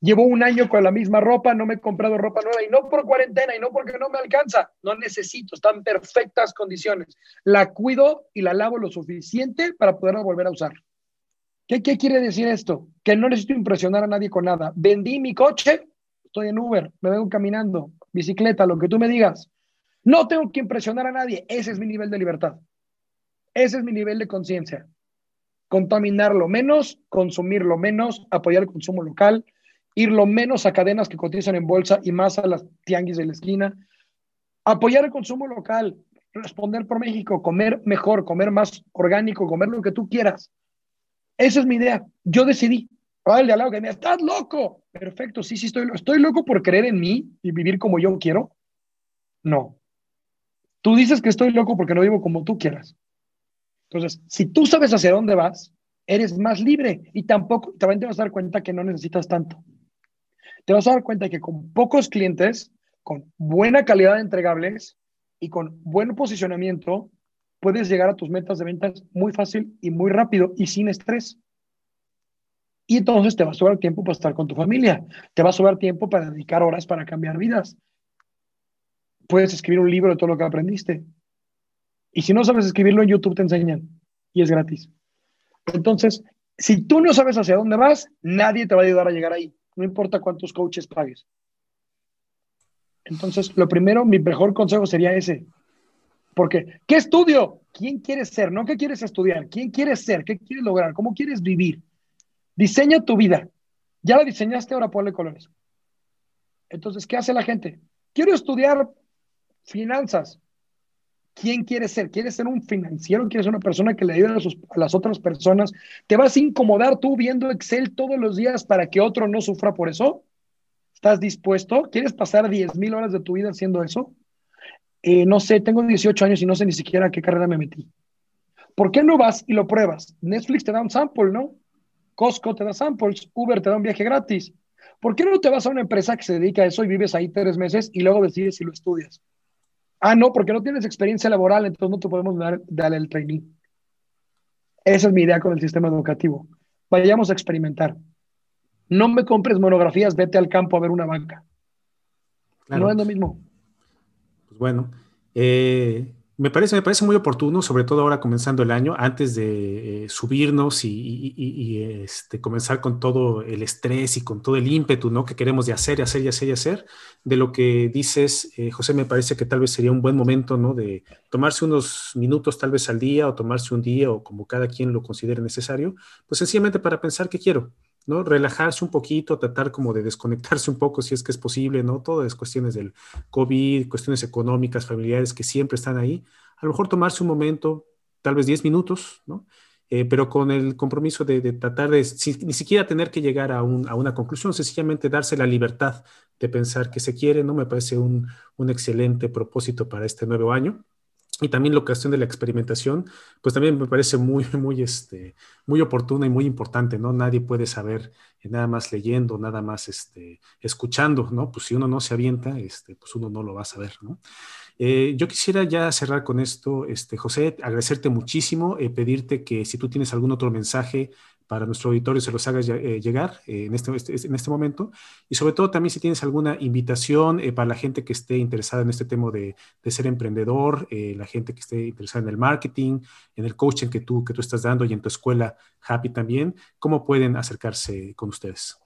Llevo un año con la misma ropa, no me he comprado ropa nueva y no por cuarentena y no porque no me alcanza. No necesito, están en perfectas condiciones. La cuido y la lavo lo suficiente para poderla volver a usar. ¿Qué, ¿Qué quiere decir esto? Que no necesito impresionar a nadie con nada. Vendí mi coche, estoy en Uber, me vengo caminando, bicicleta, lo que tú me digas. No tengo que impresionar a nadie. Ese es mi nivel de libertad. Ese es mi nivel de conciencia contaminarlo menos, consumirlo menos, apoyar el consumo local, ir lo menos a cadenas que cotizan en bolsa y más a las tianguis de la esquina, apoyar el consumo local, responder por México, comer mejor, comer más orgánico, comer lo que tú quieras. Esa es mi idea. Yo decidí. Vale, al lado que me estás loco. Perfecto, sí, sí, estoy, estoy loco por creer en mí y vivir como yo quiero. No. Tú dices que estoy loco porque no vivo como tú quieras. Entonces, si tú sabes hacia dónde vas, eres más libre y tampoco, también te vas a dar cuenta que no necesitas tanto. Te vas a dar cuenta que con pocos clientes, con buena calidad de entregables y con buen posicionamiento, puedes llegar a tus metas de ventas muy fácil y muy rápido y sin estrés. Y entonces te va a sobrar tiempo para estar con tu familia, te va a sobrar tiempo para dedicar horas para cambiar vidas. puedes escribir un libro de todo lo que aprendiste. Y si no sabes escribirlo en YouTube te enseñan y es gratis. Entonces, si tú no sabes hacia dónde vas, nadie te va a ayudar a llegar ahí. No importa cuántos coaches pagues. Entonces, lo primero, mi mejor consejo sería ese. Porque, ¿qué estudio? ¿Quién quieres ser? No qué quieres estudiar. ¿Quién quieres ser? ¿Qué quieres lograr? ¿Cómo quieres vivir? Diseña tu vida. Ya la diseñaste, ahora ponle colores. Entonces, ¿qué hace la gente? Quiero estudiar finanzas. ¿Quién quieres ser? ¿Quieres ser un financiero? ¿Quieres ser una persona que le ayude a, las otras personas? ¿Te vas a incomodar tú viendo Excel todos los días para que otro no sufra por eso? ¿Estás dispuesto? ¿Quieres pasar 10 mil horas de tu vida haciendo eso? Eh, no sé, tengo 18 años y no sé ni siquiera a qué carrera me metí. ¿Por qué no vas y lo pruebas? Netflix te da un sample, ¿no? Costco te da samples, Uber te da un viaje gratis. ¿Por qué no te vas a una empresa que se dedica a eso y vives ahí tres meses y luego decides si lo estudias? Ah, no, porque no tienes experiencia laboral, entonces no te podemos dar, darle el training. Esa es mi idea con el sistema educativo. Vayamos a experimentar. No me compres monografías, vete al campo a ver una banca. No es lo mismo. Pues bueno, eh, me parece, me parece muy oportuno, sobre todo ahora comenzando el año, antes de eh, subirnos y, este, comenzar con todo el estrés y con todo el ímpetu ¿no? que queremos de hacer y hacer y hacer y hacer. De lo que dices, eh, José, me parece que tal vez sería un buen momento ¿no? de tomarse unos minutos tal vez al día o tomarse un día o como cada quien lo considere necesario, pues sencillamente para pensar qué quiero. ¿No? Relajarse un poquito, tratar como de desconectarse un poco si es que es posible, ¿no? Todas las cuestiones del COVID, cuestiones económicas, familiares que siempre están ahí. A lo mejor tomarse un momento, tal vez 10 minutos, ¿no? Eh, pero con el compromiso de, tratar de ni siquiera tener que llegar a, una conclusión, sencillamente darse la libertad de pensar que se quiere, ¿no? Me parece un, un excelente propósito para este nuevo año. Y también la cuestión de la experimentación, pues también me parece muy, muy, este, muy oportuna y muy importante, ¿no? Nadie puede saber eh, nada más leyendo, nada más este, escuchando, ¿no? Pues si uno no se avienta, este, pues uno no lo va a saber, ¿no? Eh, yo quisiera ya cerrar con esto, este, José, agradecerte muchísimo, eh, pedirte que si tú tienes algún otro mensaje para nuestro auditorio se los hagas eh, llegar en, este, este, en este momento. Y sobre todo también si tienes alguna invitación para la gente que esté interesada en este tema de, de ser emprendedor, la gente que esté interesada en el marketing, en el coaching que tú, que tú estás dando y en tu escuela Happy también, ¿cómo pueden acercarse con ustedes?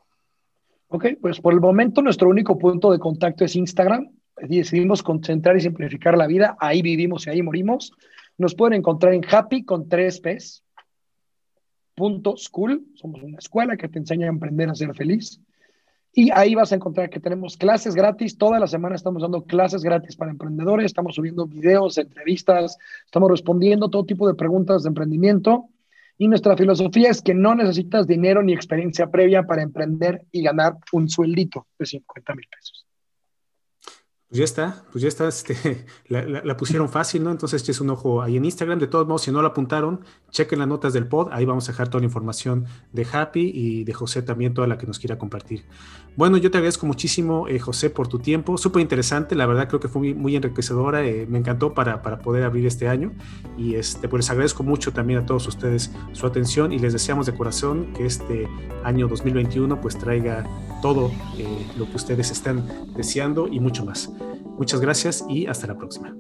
Ok, pues por el momento nuestro único punto de contacto es Instagram decidimos concentrar y simplificar la vida, ahí vivimos y ahí morimos. Nos pueden encontrar en Happy con tres P's. Punto School, somos una escuela que te enseña a emprender a ser feliz. Y ahí vas a encontrar que tenemos clases gratis. Toda la semana estamos dando clases gratis para emprendedores. Estamos subiendo videos, entrevistas, estamos respondiendo todo tipo de preguntas de emprendimiento. Y nuestra filosofía es que no necesitas dinero ni experiencia previa para emprender y ganar un sueldito de 50 mil pesos. Pues ya está, pues ya está, este, la, pusieron fácil, ¿no? Entonces es un ojo ahí en Instagram. De todos modos, si no la apuntaron, chequen las notas del pod, ahí vamos a dejar toda la información de Happy y de José también, toda la que nos quiera compartir. Bueno, yo te agradezco muchísimo, eh, José, por tu tiempo, súper interesante, la verdad creo que fue muy, enriquecedora, eh, me encantó para, para, poder abrir este año y este, pues les agradezco mucho también a todos ustedes su atención y les deseamos de corazón que este año 2021 pues traiga todo eh, lo que ustedes están deseando y mucho más. Muchas gracias y hasta la próxima.